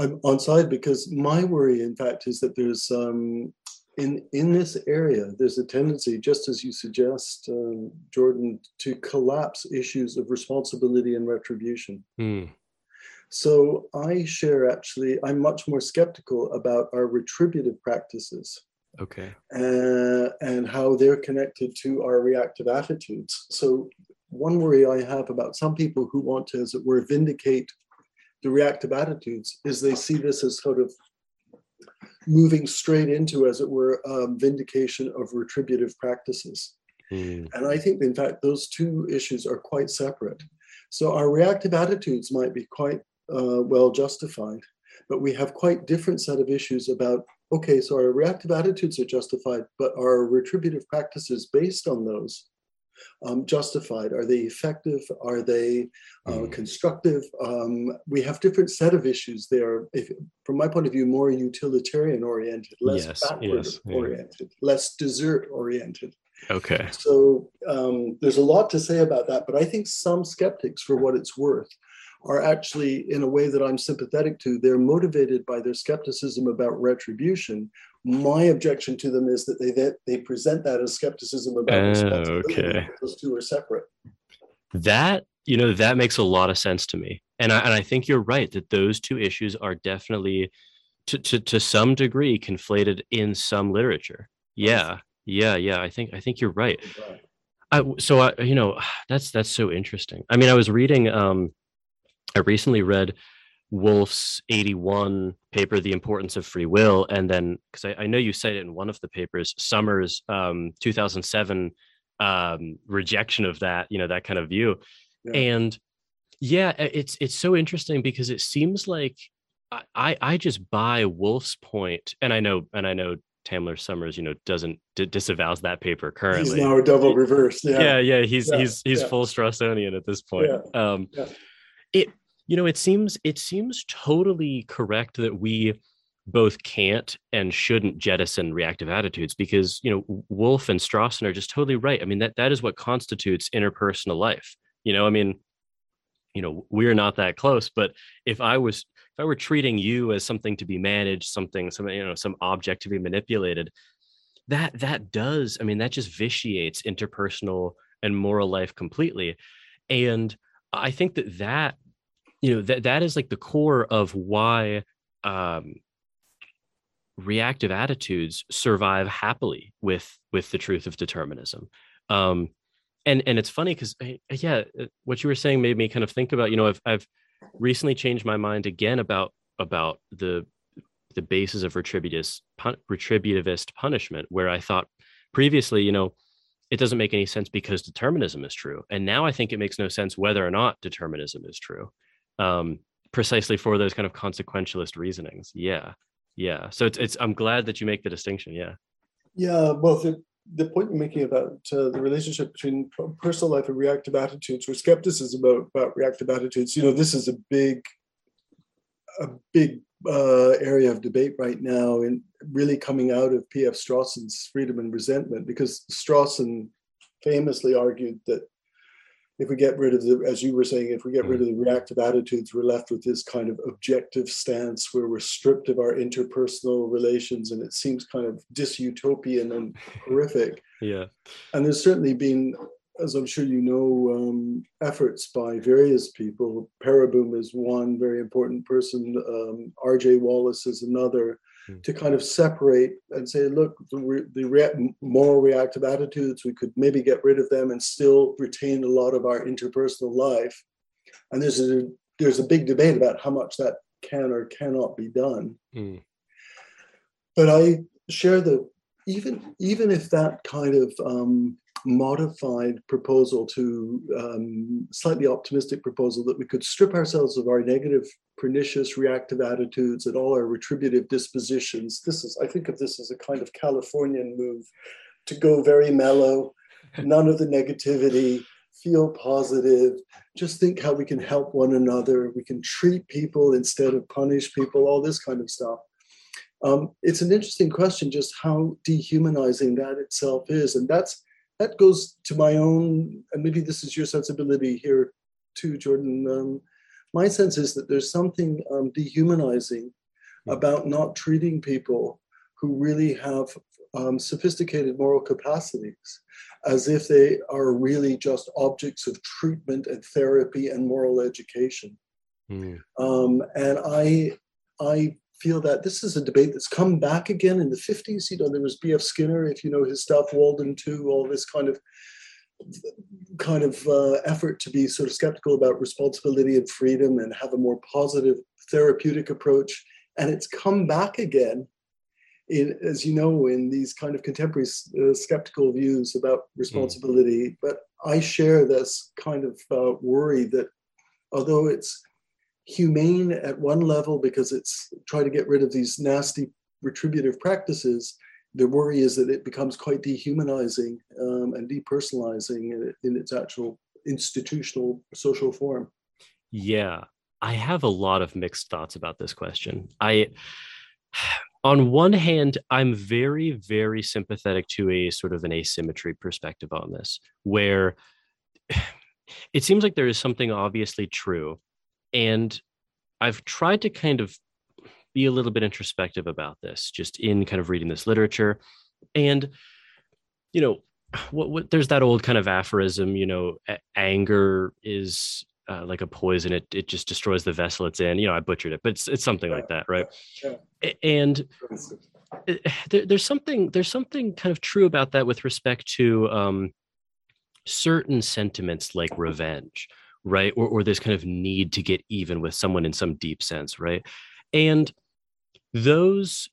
I'm on side because my worry, in fact, is that there's um, in in this area there's a tendency, just as you suggest, um, Jordan, to collapse issues of responsibility and retribution. Mm. So I share actually. I'm much more skeptical about our retributive practices. Okay. Uh, and how they're connected to our reactive attitudes. So one worry I have about some people who want to, as it were, vindicate the reactive attitudes is they see this as sort of moving straight into, as it were, um, vindication of retributive practices. Mm. And I think, in fact, those two issues are quite separate. So our reactive attitudes might be quite uh, well justified, but we have quite different set of issues about okay, so our reactive attitudes are justified, but our retributive practices based on those um, justified? Are they effective? Are they uh, mm. constructive? Um, we have different set of issues there. If, from my point of view, more utilitarian oriented, less yes, backward yes, oriented, yeah. less desert oriented. Okay. So um, there's a lot to say about that, but I think some skeptics, for what it's worth, are actually, in a way that I'm sympathetic to, they're motivated by their skepticism about retribution. My objection to them is that they that they present that as skepticism about uh, okay. Those two are separate. That you know that makes a lot of sense to me, and I and I think you're right that those two issues are definitely, to to to some degree, conflated in some literature. Yeah, yeah, yeah. I think I think you're right. I, so I, you know, <sighs> that's that's so interesting. I mean, I was reading um I recently read Wolf's 81 paper, The Importance of Free Will. And then, because I, I, know you cite it in one of the papers, Sommers' um, 2007 um, rejection of that, you know, that kind of view. Yeah. And yeah, it's it's so interesting because it seems like I I just buy Wolf's point, and I know and I know Tamler Sommers, you know, doesn't d- disavows that paper currently. He's now a double reverse. Yeah, yeah, yeah. He's yeah, he's he's yeah. full Strawsonian at this point. Um, it you know it seems it seems totally correct that we both can't and shouldn't jettison reactive attitudes because you know wolf and Strawson are just totally right. I mean that that is what constitutes interpersonal life. You know, I mean, you know, we're not that close, but if I was if I were treating you as something to be managed, something, some you know, some object to be manipulated, that that does. I mean, that just vitiates interpersonal and moral life completely. And I think that that you know that that is like the core of why um reactive attitudes survive happily with with the truth of determinism. Um and and it's funny because eh, yeah uh, what you were saying made me kind of think about you know i've i've recently changed my mind again about about the the basis of retributivist pun, retributivist punishment where i thought previously you know it doesn't make any sense because determinism is true. And now i think it makes no sense whether or not determinism is true um, precisely for those kind of consequentialist reasonings. Yeah yeah. So it's it's i'm glad that you make the distinction yeah. Yeah well the, the point you're making about uh, the relationship between personal life and reactive attitudes or skepticism about, about reactive attitudes you know this is a big a big uh, area of debate right now and really coming out of pf strawson's freedom and resentment because strawson famously argued that if we get rid of the, as you were saying, if we get rid of the reactive attitudes, we're left with this kind of objective stance where we're stripped of our interpersonal relations, and it seems kind of dystopian and <laughs> horrific. Yeah, and there's certainly been, as I'm sure you know, um, efforts by various people. Pereboom is one very important person. Um, R.J. Wallace is another. To kind of separate and say, look, the, the re- moral reactive attitudes, we could maybe get rid of them and still retain a lot of our interpersonal life. And there's a, there's a big debate about how much that can or cannot be done. Mm. But I share the even even if that kind of um, modified proposal to um, slightly optimistic proposal that we could strip ourselves of our negative pernicious reactive attitudes and all our retributive dispositions. This is i think of this as a kind of californian move. To go very mellow <laughs> none of the negativity feel positive. Just think how we can help one another. We can treat people instead of punish people all this kind of stuff. Um, it's an interesting question just how dehumanizing that itself is. And that's that goes to my own, and maybe this is your sensibility here too, Jordan. Um, my sense is that there's something um, dehumanizing hmm. about not treating people who really have um, sophisticated moral capacities as if they are really just objects of treatment and therapy and moral education. Mm. Um, and I, I feel that this is a debate that's come back again in the 50s. You know, there was B.F. Skinner, if you know his stuff, Walden Two, all this kind of kind of uh, effort to be sort of skeptical about responsibility and freedom and have a more positive therapeutic approach. And it's come back again in, as you know, in these kind of contemporary uh, skeptical views about responsibility. Mm. But I share this kind of uh, worry that although it's humane at one level because it's trying to get rid of these nasty retributive practices. The worry is that it becomes quite dehumanizing um, and depersonalizing in, in its actual institutional social form. Yeah, I have a lot of mixed thoughts about this question. I, on one hand, I'm very, very sympathetic to a sort of an asymmetry perspective on this, where <sighs> it seems like there is something obviously true and I've tried to kind of be a little bit introspective about this, just in kind of reading this literature. And, you know, what, what there's that old kind of aphorism, you know, anger is uh, like a poison. It, it just destroys the vessel it's in. You know, I butchered it, but it's, it's something yeah. like that. Right. Yeah. And there, there's something, there's something kind of true about that with respect to um, certain sentiments like revenge right or, or this kind of need to get even with someone in some deep sense right and those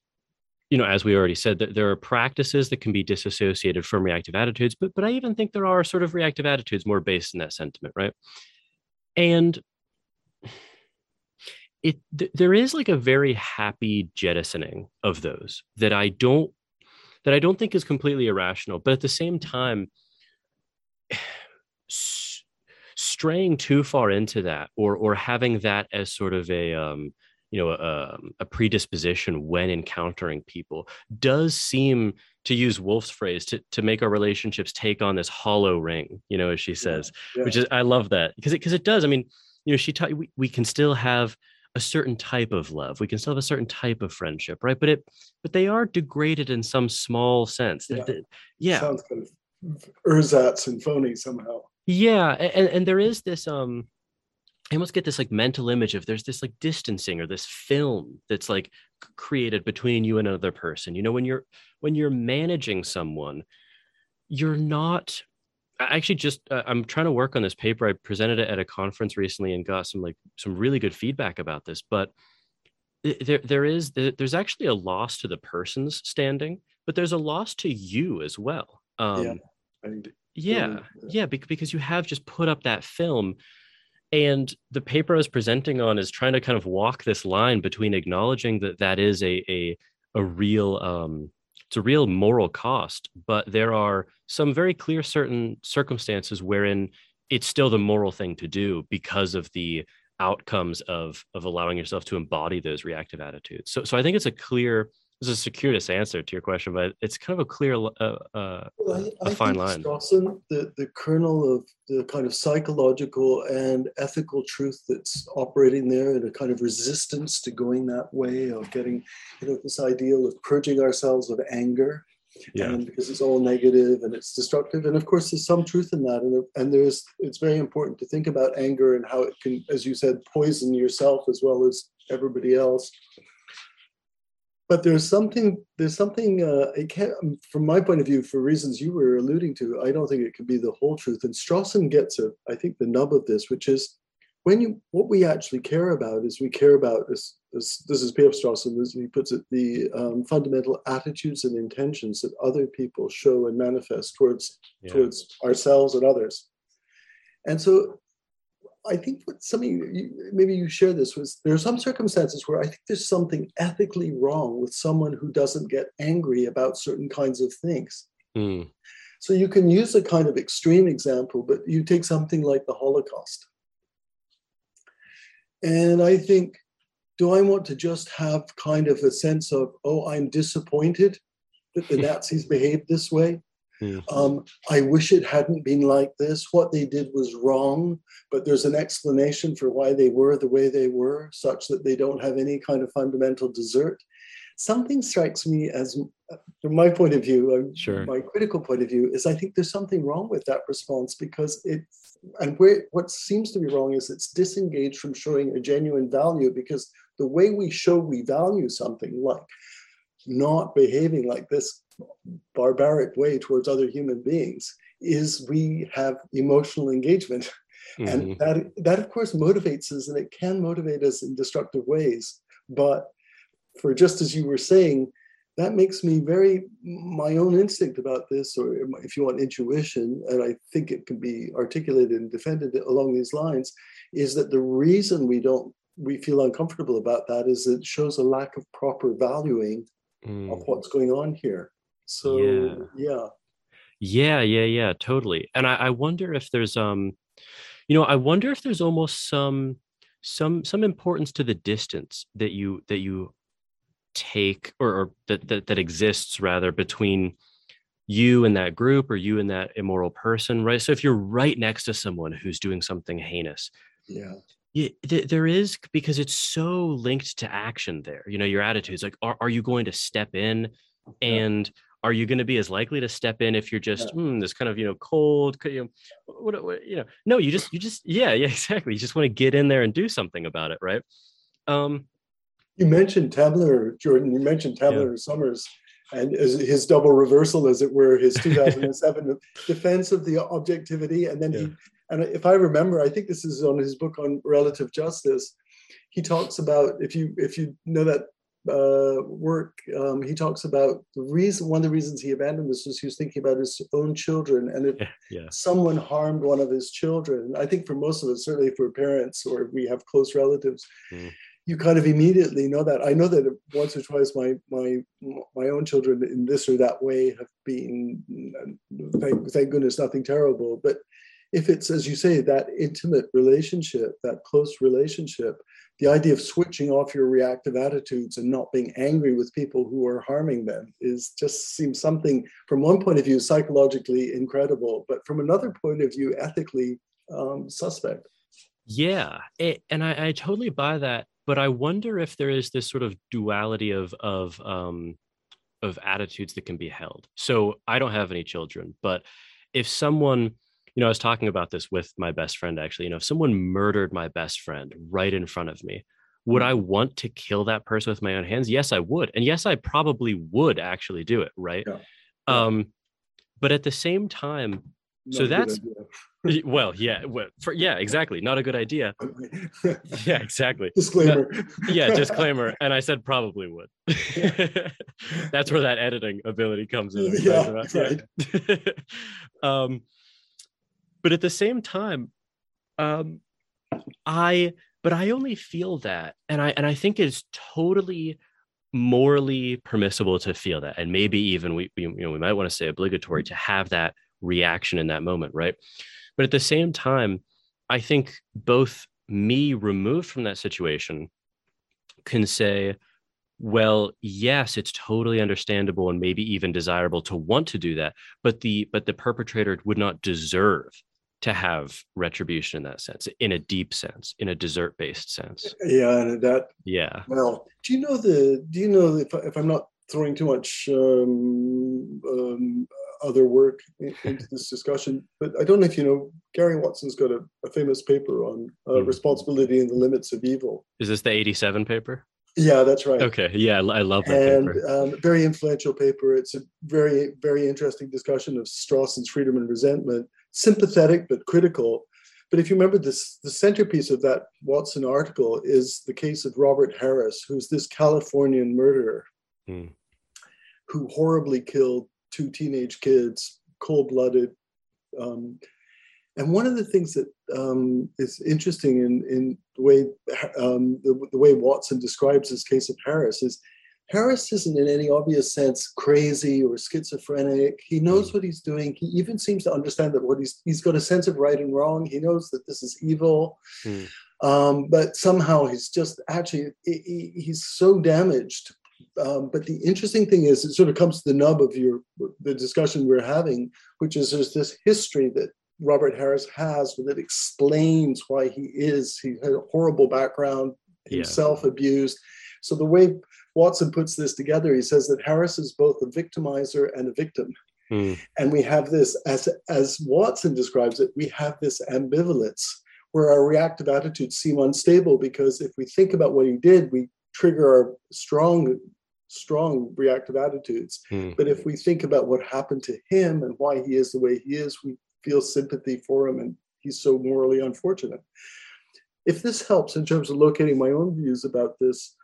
you know as we already said that there are practices that can be disassociated from reactive attitudes but but i even think there are sort of reactive attitudes more based in that sentiment right? And it th- there is like a very happy jettisoning of those that i don't that i don't think is completely irrational but at the same time <sighs> straying too far into that or or having that as sort of a um, you know a, a, predisposition when encountering people does seem to use wolf's phrase to, to make our relationships take on this hollow ring you know as she says yeah, yeah. which is i love that because it because it does i mean you know she taught we, we can still have a certain type of love we can still have a certain type of friendship right but it but they are degraded in some small sense yeah, yeah. sounds kind of ersatz and phony somehow yeah and, and there is this um I almost get this like mental image of there's this like distancing or this film that's like created between you and another person. You know, when you're when you're managing someone, you're not. I actually just uh, I'm trying to work on this paper. I presented it at a conference recently and got some like some really good feedback about this. But there there is there's actually a loss to the person's standing, but there's a loss to you as well. Um, yeah. Yeah, yeah, because you have just put up that film and the paper I was presenting on is trying to kind of walk this line between acknowledging that that is a a, a real um, it's a real moral cost, but there are some very clear certain circumstances wherein it's still the moral thing to do because of the outcomes of of allowing yourself to embody those reactive attitudes. So so I think it's a clear is a circuitous answer to your question, but it's kind of a clear, uh, uh, well, I, a I fine line. Strawson, the, the kernel of the kind of psychological and ethical truth that's operating there, and a kind of resistance to going that way of getting, you know, this ideal of purging ourselves of anger, yeah. and because it's all negative and it's destructive. And of course, there's some truth in that, and and there's it's very important to think about anger and how it can, as you said, poison yourself as well as everybody else but there's something there's something uh, it can't um, from my point of view for reasons you were alluding to i don't think it could be the whole truth and strawson gets it i think the nub of this which is when you what we actually care about is we care about this this, this is P.F. Strawson, as he puts it, the um, fundamental attitudes and intentions that other people show and manifest towards yeah. towards ourselves and others. And so I think what something you, maybe you share this was there are some circumstances where I think there's something ethically wrong with someone who doesn't get angry about certain kinds of things. Mm. So you can use a kind of extreme example, but you take something like the Holocaust. And I think, do I want to just have kind of a sense of, oh, I'm disappointed that the <laughs> Nazis behaved this way? Mm. Um, I wish it hadn't been like this. What they did was wrong, but there's an explanation for why they were the way they were, such that they don't have any kind of fundamental desert. Something strikes me as, from my point of view, uh, sure. my critical point of view, is I think there's something wrong with that response because it, and where, what seems to be wrong is it's disengaged from showing a genuine value because the way we show we value something, like not behaving like this barbaric way towards other human beings is we have emotional engagement <laughs> mm-hmm. and that that of course motivates us and it can motivate us in destructive ways but for just as you were saying that makes me very my own instinct about this or if you want intuition and i think it can be articulated and defended along these lines is that the reason we don't we feel uncomfortable about that is it shows a lack of proper valuing mm. of what's going on here so yeah. yeah. Yeah, yeah, yeah, totally. And I, I wonder if there's um, you know, I wonder if there's almost some some some importance to the distance that you that you take or, or that, that that exists rather between you and that group or you and that immoral person right so if you're right next to someone who's doing something heinous yeah yeah, there is because it's so linked to action there you know your attitudes like are, are you going to step in and are you going to be as likely to step in if you're just yeah. mm, this kind of you know cold you know what, what, you know no you just you just yeah <laughs> yeah exactly you just want to get in there and do something about it right um you mentioned tamler Jordan you mentioned tamler yeah. Sommers and his double reversal as it were his <laughs> 2007 defense of the objectivity and then yeah. he and if I remember I think this is on his book on relative justice he talks about if you if you know that uh, work, um, he talks about the reason. One of the reasons he abandoned this was he was thinking about his own children, and if yeah, someone harmed one of his children, I think for most of us, certainly for parents or if we have close relatives, mm. you kind of immediately know that. I know that once or twice my my my own children in this or that way have been, thank, thank goodness, nothing terrible, but if it's as you say that intimate relationship that close relationship the idea of switching off your reactive attitudes and not being angry with people who are harming them is just seems something from one point of view psychologically incredible but from another point of view ethically um, suspect. Yeah it, and I, I totally buy that but i wonder if there is this sort of duality of of um of attitudes that can be held. So i don't have any children but if someone you know, I was talking about this with my best friend actually. You know, if someone murdered my best friend right in front of me, would I mm-hmm. want to kill that person with my own hands? Yes, I would. And yes, I probably would actually do it, right? Yeah. Um, but at the same time, not so that's <laughs> well, yeah, well, for, yeah, exactly. Not a good idea. <laughs> <laughs> yeah, exactly. Disclaimer. yeah, disclaimer. And I said probably would. that's where that editing ability comes in. Yeah, right. um, but at the same time um i but i only feel that and i and i think it's totally morally permissible to feel that. And maybe even we, you know we might want to say obligatory to have that reaction in that moment right? But at the same time i think both me removed from that situation can say well yes it's totally understandable and maybe even desirable to want to do that but the but the perpetrator would not deserve to have retribution in that sense, in a deep sense, in a desert based sense. Yeah, and that. Yeah. Well, do you know the? Do you know if, if I'm not throwing too much um, um, other work into this discussion, but I don't know if you know Gary Watson's got a, a famous paper on uh, mm. responsibility and the limits of evil. Is this the '87 paper? Yeah, that's right. Okay, yeah, I love that and, paper. Um, very influential paper. It's a very, very interesting discussion of Strawson's freedom and resentment sympathetic but critical. But if you remember this, the centerpiece of that Watson article is the case of Robert Harris, who's this Californian murderer mm. who horribly killed two teenage kids, cold blooded. Um, and one of the things that um, is interesting in, in the way um, the, the, way Watson describes this case of Harris is Harris isn't in any obvious sense crazy or schizophrenic. He knows mm. what he's doing. He even seems to understand that what he's he's got a sense of right and wrong. He knows that this is evil. Mm. Um, but somehow he's just actually he, he's so damaged. Um, but the interesting thing is, it sort of comes to the nub of your the discussion we're having, which is there's this history that Robert Harris has that explains why he is. He had a horrible background, himself yeah. abused. So the way Watson puts this together. He says that Harris is both a victimizer and a victim. Mm. And we have this, as, as Watson describes it, we have this ambivalence where our reactive attitudes seem unstable because if we think about what he did, we trigger our strong, strong reactive attitudes. Mm. But if we think about what happened to him and why he is the way he is, we feel sympathy for him and he's so morally unfortunate. If this helps in terms of locating my own views about this,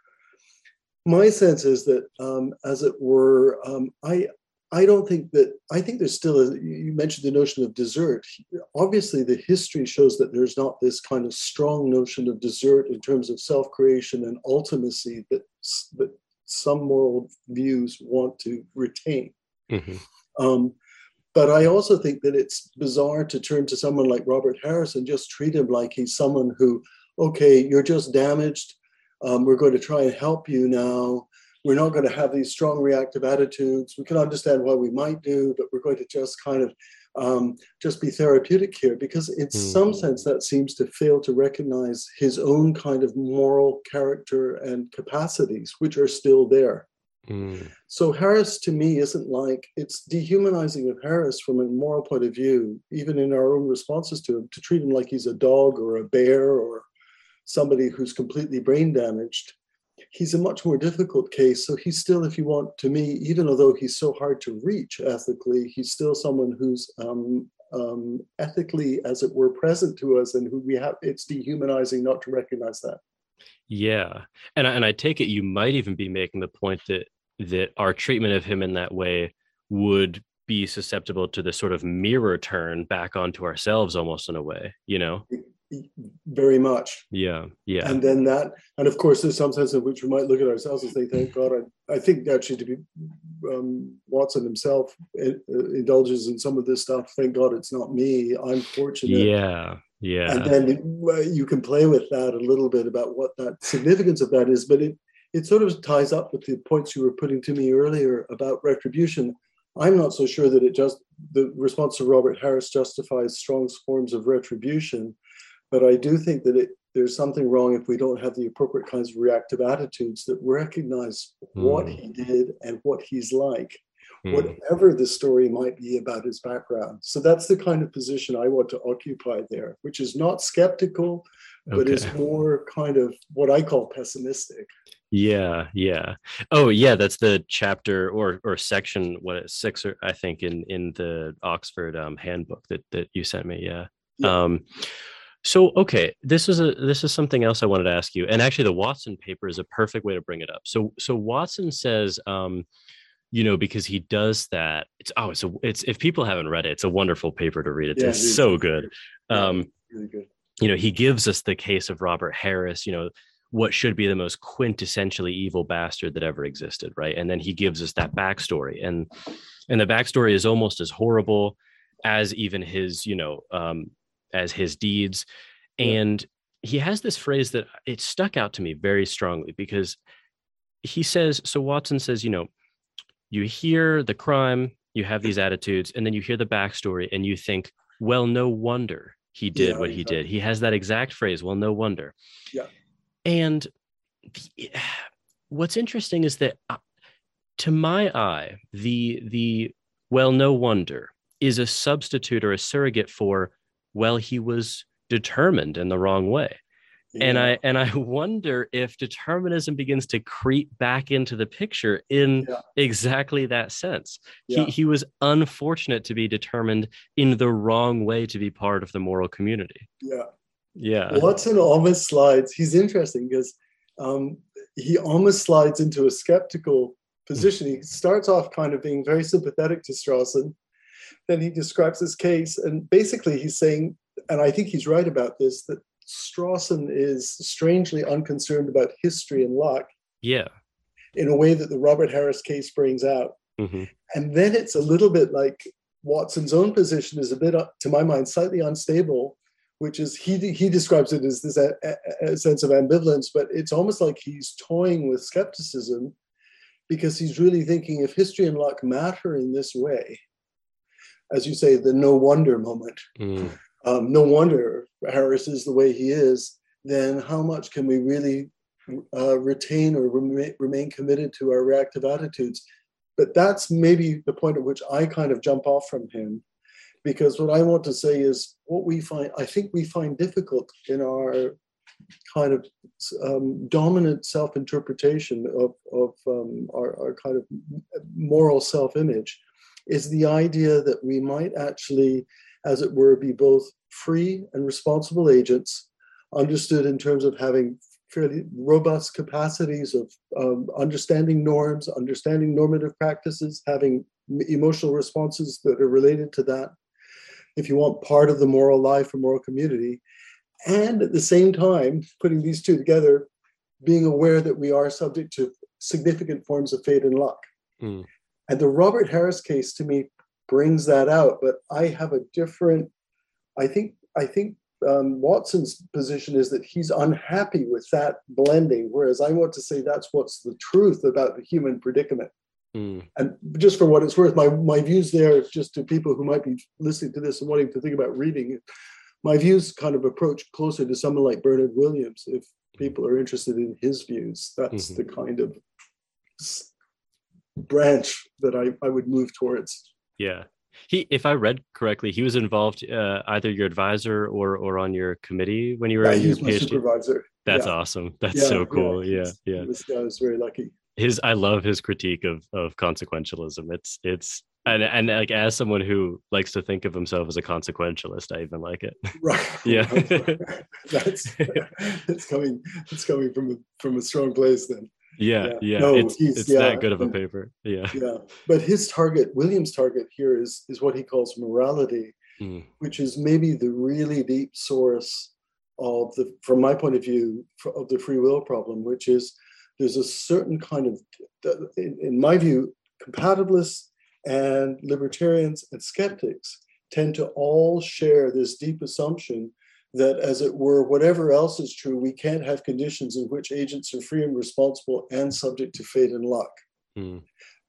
my sense is that, um, as it were, um, I I don't think that I think there's still a. You mentioned the notion of desert. Obviously, the history shows that there's not this kind of strong notion of desert in terms of self-creation and ultimacy that that some moral views want to retain. Mm-hmm. Um, but I also think that it's bizarre to turn to someone like Robert Harris and just treat him like he's someone who, okay, you're just damaged um, we're going to try and help you now. We're not going to have these strong reactive attitudes. We can understand why we might do, but we're going to just kind of um, just be therapeutic here because, in mm. some sense, that seems to fail to recognize his own kind of moral character and capacities, which are still there. Mm. So Harris to me isn't like it's dehumanizing of Harris from a moral point of view, even in our own responses to him, to treat him like he's a dog or a bear or somebody who's completely brain damaged, he's a much more difficult case. So he's still, if you want, to me, even although he's so hard to reach ethically, he's still someone who's um, um, ethically, as it were, present to us, and who we have. It's dehumanizing not to recognize that. Yeah, and I, and I take it you might even be making the point that that our treatment of him in that way would be susceptible to the sort of mirror turn back onto ourselves almost in a way you know very much. Yeah, yeah. And then that, and of course, there's some sense in which we might look at ourselves and say, "Thank God." I, I think actually, to be um, Watson himself uh, indulges in some of this stuff. Thank God it's not me. I'm fortunate. Yeah, yeah. And then you can play with that a little bit about what that significance of that is, but it it sort of ties up with the points you were putting to me earlier about retribution. I'm not so sure that it just the response to Robert Harris justifies strong forms of retribution but I do think that it, there's something wrong if we don't have the appropriate kinds of reactive attitudes that recognize mm. what he did and what he's like, mm. whatever the story might be about his background. So that's the kind of position I want to occupy there, which is not skeptical, but okay. is more kind of what I call pessimistic. Yeah, yeah. Oh, yeah. That's the chapter or or section. What six or I think in in the Oxford um, handbook that that you sent me. Yeah. yeah. Um, so okay, this is a this is something else I wanted to ask you, and actually the Watson paper is a perfect way to bring it up. So so Watson says, um, you know, because he does that. It's oh, it's a, it's if people haven't read it, it's a wonderful paper to read. It. Yeah, it's so good. Um, really good. You know, he gives us the case of Robert Harris. You know, what should be the most quintessentially evil bastard that ever existed, right? And then he gives us that backstory, and and the backstory is almost as horrible as even his, you know, um, as his deeds. And he has this phrase that it stuck out to me very strongly because he says, so Watson says, you know, you hear the crime, you have these attitudes, and then you hear the backstory and you think, well, no wonder he did yeah, what he did. He has that exact phrase, well, no wonder. Yeah. And the, what's interesting is that uh, to my eye, the the well, no wonder is a substitute or a surrogate for well he was determined in the wrong way yeah. and i and <laughs> i wonder if determinism begins to creep back into the picture in yeah. exactly that sense yeah. he, he was unfortunate to be determined in the wrong way to be part of the moral community yeah yeah watson almost slides he's interesting because um, he almost slides into a skeptical position he starts off kind of being very sympathetic to strawson then he describes his case, and basically he's saying, and I think he's right about this, that Strawson is strangely unconcerned about history and luck. Yeah. In a way that the Robert Harris case brings out. Mm-hmm. And then it's a little bit like Watson's own position is a bit, to my mind, slightly unstable, which is he he describes it as this a, a sense of ambivalence, but it's almost like he's toying with skepticism because he's really thinking if history and luck matter in this way, as you say, the no wonder moment. Mm. Um, no wonder Harris is the way he is. Then how much can we really uh, retain or remain, remain committed to our reactive attitudes? But that's maybe the point at which I kind of jump off from him, because what I want to say is what we find, I think we find difficult in our kind of um, dominant self-interpretation of, of um, our, our, kind of moral self-image is the idea that we might actually, as it were, be both free and responsible agents, understood in terms of having fairly robust capacities of um, understanding norms, understanding normative practices, having emotional responses that are related to that. If you want part of the moral life or moral community, and at the same time, putting these two together, being aware that we are subject to significant forms of fate and luck. Mm. And the Robert Harris case to me brings that out, but I have a different. I think I think um, Watson's position is that he's unhappy with that blending, whereas I want to say that's what's the truth about the human predicament. Mm. And just for what it's worth, my, my views there, just to people who might be listening to this and wanting to think about reading, my views kind of approach closer to someone like Bernard Williams. If people are interested in his views, that's mm-hmm. the kind of branch that I, I would move towards. Yeah. He, if I read correctly, he was involved uh, either your advisor or or on your committee when you were yeah, was my supervisor. That's yeah. awesome. That's yeah, so cool. Yeah, yeah. This guy was very lucky. His, I love his critique of of consequentialism. It's it's and and like as someone who likes to think of himself as a consequentialist, I even like it. <laughs> Right. yeah. <laughs> That's it's coming. It's coming from a, from a strong place. Then yeah yeah, yeah. No, it's, it's yeah, that good of a paper yeah yeah but his target william's target here is is what he calls morality mm. which is maybe the really deep source of the, from my point of view, of the free will problem, which is there's a certain kind of, in, in my view, compatibilists and libertarians and skeptics tend to all share this deep assumption that, as it were, whatever else is true, we can't have conditions in which agents are free and responsible and subject to fate and luck. Mm.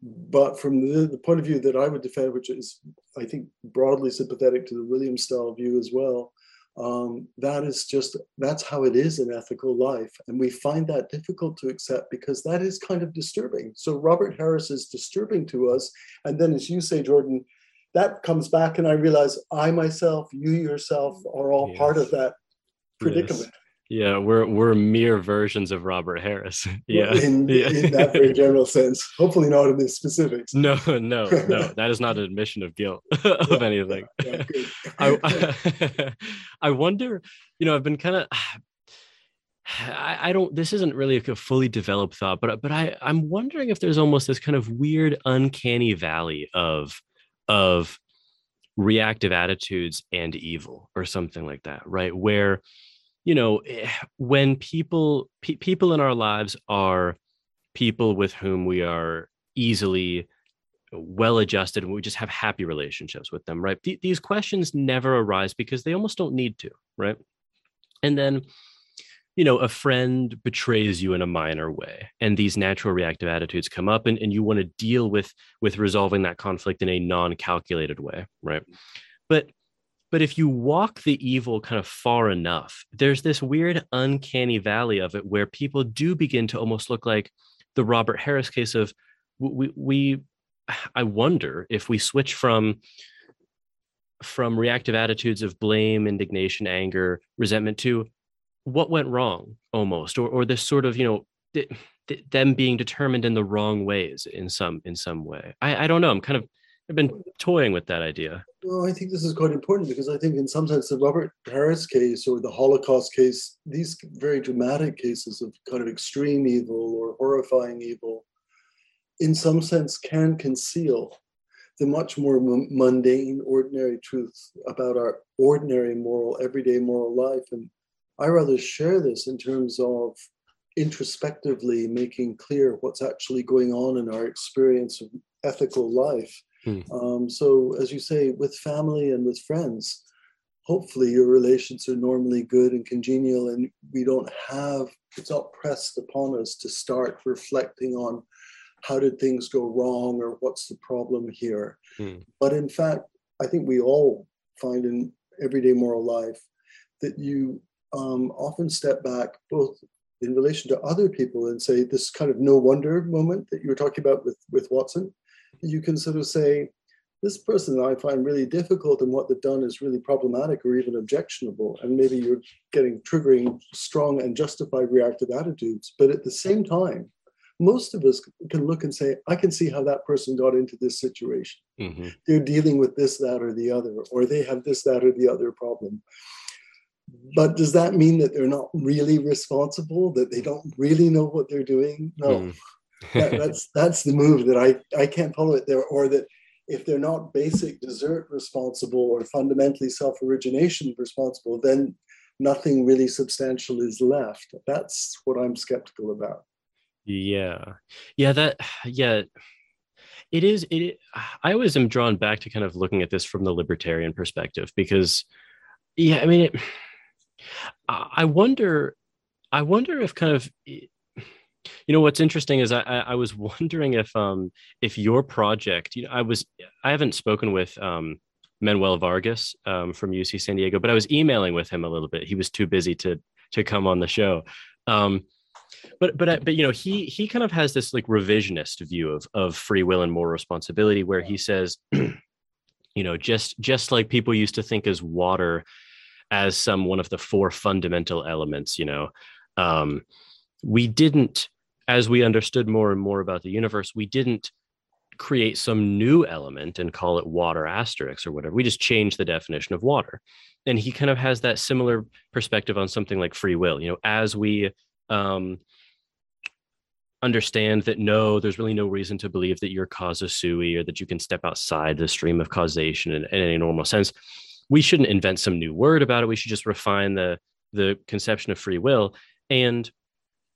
But from the, the, point of view that I would defend, which is, I think, broadly sympathetic to the Williams style view as well, um, that is just that's how it is in ethical life and we find that difficult to accept because that is kind of disturbing so robert harris is disturbing to us and then as you say jordan that comes back and i realize i myself you yourself are all yes. part of that predicament yes. Yeah, we're we're mere versions of Robert Harris. <laughs> Yeah. In, yeah. in that very <laughs> general sense. Hopefully not in the specifics. No, no, no. <laughs> That is not an admission of guilt of yeah, anything. Yeah, I, I wonder, you know, I've been kind of <sighs> I, I, don't this isn't really a fully developed thought, but but I, I'm wondering if there's almost this kind of weird uncanny valley of of reactive attitudes and evil or something like that, right? Where you know eh, when people pe- people in our lives are people with whom we are easily well adjusted and we just have happy relationships with them right Th- these questions never arise because they almost don't need to right and then you know a friend betrays you in a minor way and these natural reactive attitudes come up and, and you want to deal with with resolving that conflict in a non-calculated way right? But but if you walk the evil kind of far enough, there's this weird uncanny valley of it where people do begin to almost look like the Robert Harris case of we, we I wonder if we switch from from reactive attitudes of blame, indignation, anger, resentment to what went wrong almost, or or this sort of, you know, th- th- them being determined in the wrong ways in some in some way. I, I don't know. I'm kind of I've been toying with that idea. Well, I think this is quite important because I think, in some sense, the Robert Harris case or the Holocaust case, these very dramatic cases of kind of extreme evil or horrifying evil, in some sense, can conceal the much more mundane, ordinary truth about our ordinary moral, everyday moral life. And I rather share this in terms of introspectively making clear what's actually going on in our experience of ethical life Hmm. Um, so, as you say, with family and with friends, hopefully your relations are normally good and congenial, and we don't have it's not pressed upon us to start reflecting on how did things go wrong or what's the problem here. Hmm. But in fact, I think we all find in everyday moral life that you um, often step back both in relation to other people and say this kind of no wonder moment that you were talking about with with Watson you can sort of say, this person I find really difficult and what they've done is really problematic or even objectionable. And maybe you're getting triggering strong and justified reactive attitudes. But at the same time, most of us can look and say, I can see how that person got into this situation. Mm-hmm. They're dealing with this, that, or the other, or they have this, that, or the other problem. But does that mean that they're not really responsible, that they don't really know what they're doing? No. Mm that, <laughs> that's that's the move that I I can't follow it there, or that if they're not basic desert responsible or fundamentally self-origination responsible, then nothing really substantial is left. That's what I'm skeptical about. Yeah, yeah, that <sighs> yeah. It is. It. I always am drawn back to kind of looking at this from the libertarian perspective because, yeah, I mean, it, I wonder. I wonder if kind of you know what's interesting is I, I was <laughs> wondering if um if your project, you know, I was I haven't spoken with um Manuel Vargas um, from UC San Diego, but I was emailing with him a little bit. He was too busy to to come on the show. Um, but but but you know he he kind of has this like revisionist view of of free will and moral responsibility, where he says, <clears throat> you know, just just like people used to think as water as some one of the four fundamental elements, you know, um, we didn't as we understood more and more about the universe, we didn't create some new element and call it water asterisk or whatever. We just changed the definition of water. And he kind of has that similar perspective on something like free will. You know, as we um, understand that no, there's really no reason to believe that you're causa sui or that you can step outside the stream of causation in, in any normal sense. We shouldn't invent some new word about it. We should just refine the the conception of free will. And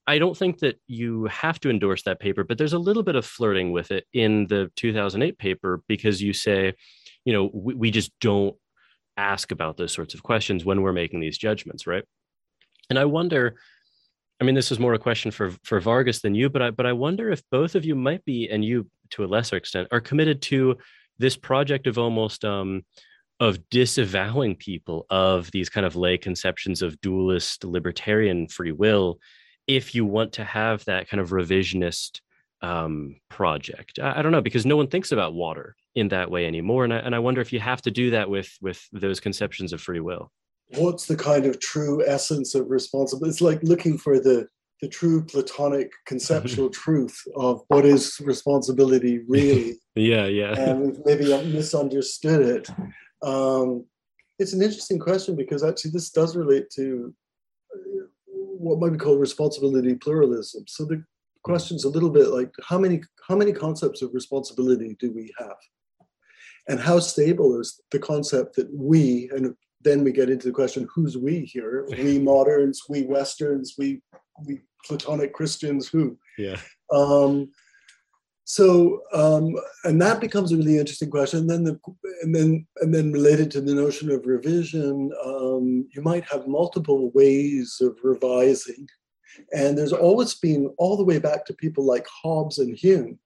I don't think that you have to endorse that paper, but there's a little bit of flirting with it in the 2008 paper because you say, you know, we, we just don't ask about those sorts of questions when we're making these judgments, right? And I wonder, I mean, this is more a question for for Vargas than you, but I but I wonder if both of you might be, and you to a lesser extent, are committed to this project of almost um, of disavowing people of these kind of lay conceptions of dualist libertarian free will if you want to have that kind of revisionist um, project. I, I, don't know because no one thinks about water in that way anymore and I, and I wonder if you have to do that with with those conceptions of free will. What's the kind of true essence of responsibility it's like looking for the the true platonic conceptual <laughs> truth of what is responsibility really. <laughs> Yeah yeah. And maybe i misunderstood it um, it's an interesting question because actually this does relate to uh, what might be called responsibility pluralism. So the question's a little bit like how many how many concepts of responsibility do we have, and how stable is the concept that we and then we get into the question who's we here? <laughs> We moderns we westerns we we platonic christians who? Yeah. Um, so um, and that becomes a really interesting question. And then the and then and then related to the notion of revision um, you might have multiple ways of revising. And there's always been all the way back to people like hobbes and hume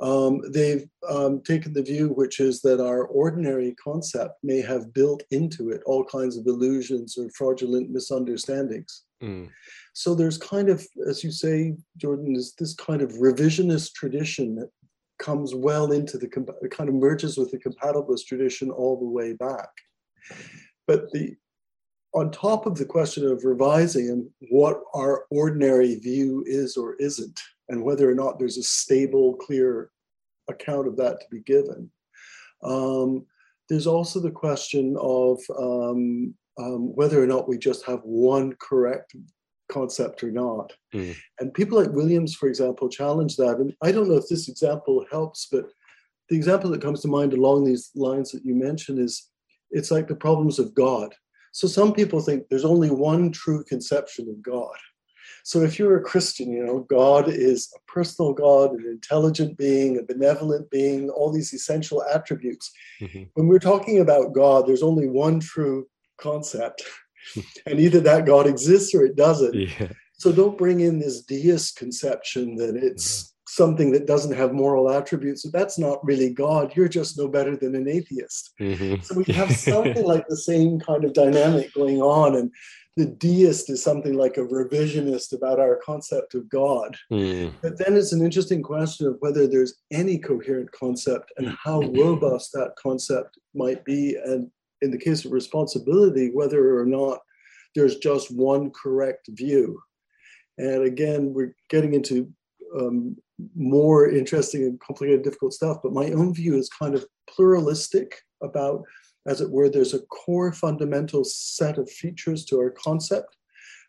um, they've um, taken the view which is that our ordinary concept may have built into it all kinds of illusions or fraudulent misunderstandings mm. So there's kind of, as you say, Jordan, is this kind of revisionist tradition that comes well into the kind of merges with the compatibilist tradition all the way back. But the on top of the question of revising and what our ordinary view is or isn't, and whether or not there's a stable, clear account of that to be given. Um, there's also the question of um, um, whether or not we just have one correct concept or not. Mm. And people like Williams, for example, challenge that. And I don't know if this example helps, but the example that comes to mind along these lines that you mentioned is it's like the problems of God. So some people think there's only one true conception of God. So if you're a Christian, you know, God is a personal God, an intelligent being, a benevolent being, all these essential attributes. Mm-hmm. When we're talking about God, there's only one true concept. <laughs> and either that God exists or it doesn't. <laughs> Yeah. So don't bring in this deist conception that it's uh-huh. something that doesn't have moral attributes. That's not really God. You're just no better than an atheist. Mm-hmm. So we <laughs> have something like the same kind of dynamic going on. And the deist is something like a revisionist about our concept of God. Mm. But then it's an interesting question of whether there's any coherent concept and how robust that concept might be and in the case of responsibility, whether or not there's just one correct view. And again, we're getting into um, more interesting and complicated, difficult stuff. But my own view is kind of pluralistic about, as it were, there's a core fundamental set of features to our concept,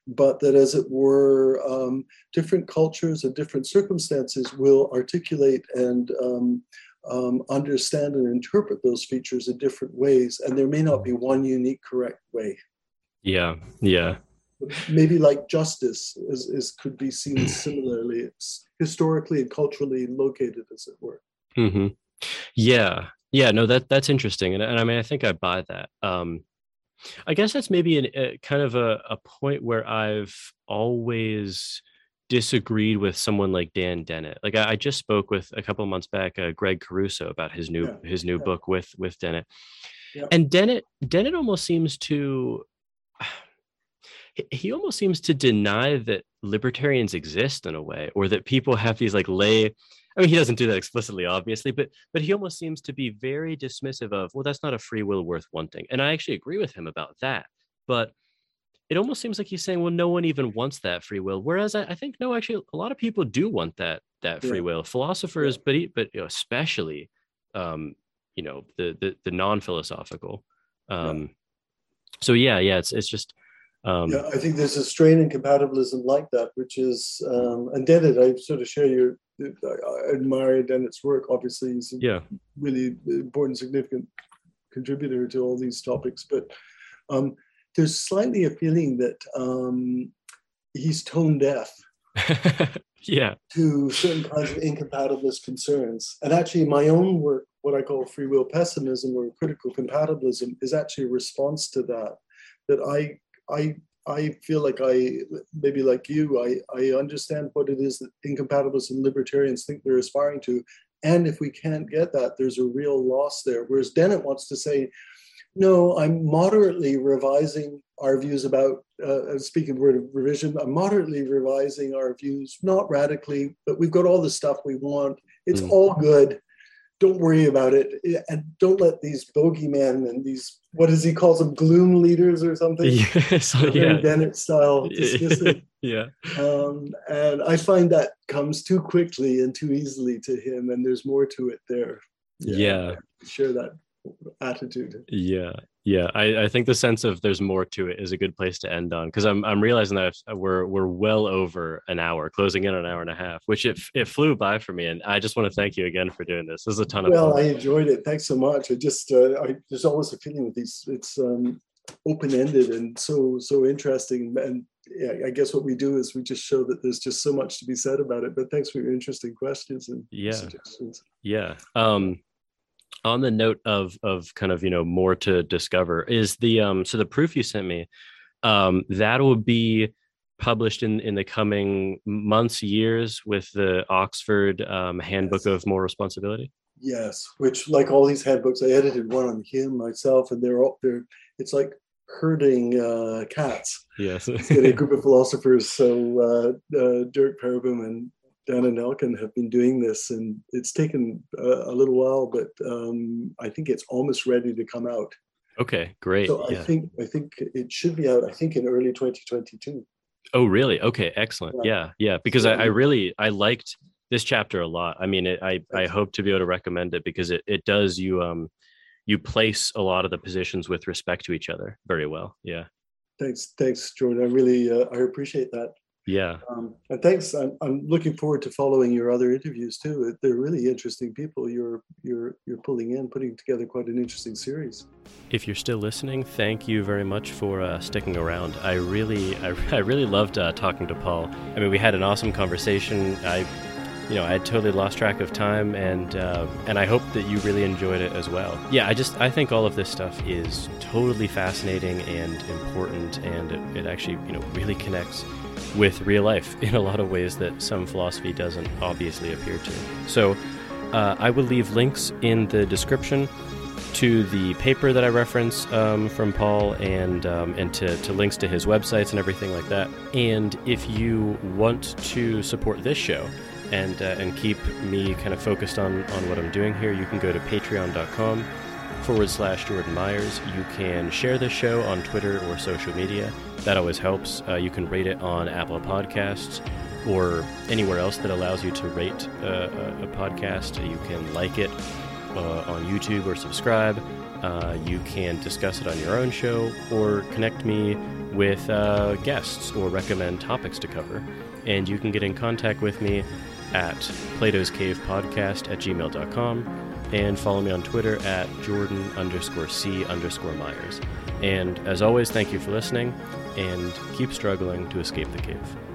but that, as it were, um, different cultures and different circumstances will articulate and um, um, understand and interpret those features in different ways, and there may not be one unique correct way. Yeah, yeah. Maybe like justice is, is could be seen <clears throat> similarly. It's historically and culturally located, as it were. Mm-hmm. Yeah, yeah. No, that that's interesting, and, and I mean, I think I buy that. Um, I guess that's maybe an, a kind of a, a point where I've always disagreed with someone like Dan Dennett. Like I, I just spoke with a couple months back, uh, Greg Caruso about his new yeah, his new yeah. book with with Dennett, yeah. and Dennett Dennett almost seems to <sighs> he almost seems to deny that libertarians exist in a way, or that people have these like lay. I mean, he doesn't do that explicitly, obviously, but but he almost seems to be very dismissive of, well, that's not a free will worth wanting, and I actually agree with him about that. But it almost seems like he's saying, well, no one even wants that free will. Whereas I, I think no, actually, a lot of people do want that that free yeah. will. Philosophers, but but you know, especially, um, you know, the the, the non philosophical. Um, yeah. So yeah, yeah, it's it's just. Um, yeah, I think there's a strain in compatibilism like that, which is um, and Dennett. I sort of share your. I admire Dennett's work. Obviously, he's a yeah. really important, significant contributor to all these topics. But um, there's slightly a feeling that um, he's tone deaf. <laughs> yeah. To certain kinds of incompatibilist concerns. And actually, my own work, what I call free will pessimism or critical compatibilism, is actually a response to that. That I, I, I feel like I, maybe like you, I, I understand what it is that incompatibilists and libertarians think they're aspiring to. And if we can't get that, there's a real loss there. Whereas Dennett wants to say, no, I'm moderately revising our views about, uh, speaking word of revision, I'm moderately revising our views, not radically, but we've got all the stuff we want. It's mm. all good. Don't worry about it. And don't let these bogeymen and these, what does he calls them, gloom leaders or something? <laughs> Yes, yeah. Dennett style <laughs> yeah. Um, and I find that comes too quickly and too easily to him, and there's more to it there. Yeah. yeah. Share that attitude. Yeah, yeah. I, I think the sense of there's more to it is a good place to end on because I'm I'm realizing that we're we're well over an hour, closing in an hour and a half, which it it flew by for me, and I just want to thank you again for doing this. This is a ton of well. I enjoyed it. Thanks so much. I just uh, I, there's always a feeling with these. It's um, open ended and so so interesting and yeah, I guess what we do is we just show that there's just so much to be said about it. But thanks for your interesting questions and yeah. suggestions. Yeah. Um, on the note of of kind of you know more to discover is the um so the proof you sent me um that will be published in in the coming months years with the oxford um, handbook yes. of moral responsibility? Yes which like all these handbooks i edited one on him myself and they're all they're it's like herding uh, cats. Yes. A <laughs> group of philosophers so uh, uh, derk pereboom and Dana Nelkin have been doing this, and it's taken a, a little while, but um, I think it's almost ready to come out. Okay, great. So yeah. I think I think it should be out. I think in early 2022. Oh, really? Okay, excellent. Yeah, yeah. yeah because I, I, really I liked this chapter a lot. I mean, it, I I hope to be able to recommend it because it it does you um you place a lot of the positions with respect to each other very well. Yeah. Thanks, thanks, Jordan. I really uh, I appreciate that. Yeah. Um, and thanks. I'm, I'm looking forward to following your other interviews too. They're really interesting people. You're you're you're pulling in, putting together quite an interesting series. If you're still listening, thank you very much for uh, sticking around. I really I, <laughs> I really loved uh, talking to Paul. I mean, we had an awesome conversation. I you know, I had totally lost track of time, and uh, and I hope that you really enjoyed it as well. Yeah, I just I think all of this stuff is totally fascinating and important, and it, it actually you know really connects with real life <laughs> in a lot of ways that some philosophy doesn't obviously appear to. So uh, I will leave links in the description to the paper that I reference um, from Paul and um, and to, to links to his websites and everything like that. And if you want to support this show and uh, and keep me kind of focused on on what I'm doing here, you can go to patreon.com forward slash Jordan Myers. You can share this show on Twitter or social media. That always helps. Uh, you can rate it on Apple Podcasts or anywhere else that allows you to rate uh, a, a, podcast. You can like it uh, on YouTube or subscribe. Uh, you can discuss it on your own show or connect me with uh, guests or recommend topics to cover. And you can get in contact with me at Plato's Cave Podcast at gmail.com and follow me on Twitter at Jordan underscore C underscore Myers. And as always, thank you for listening and keep struggling to escape the cave.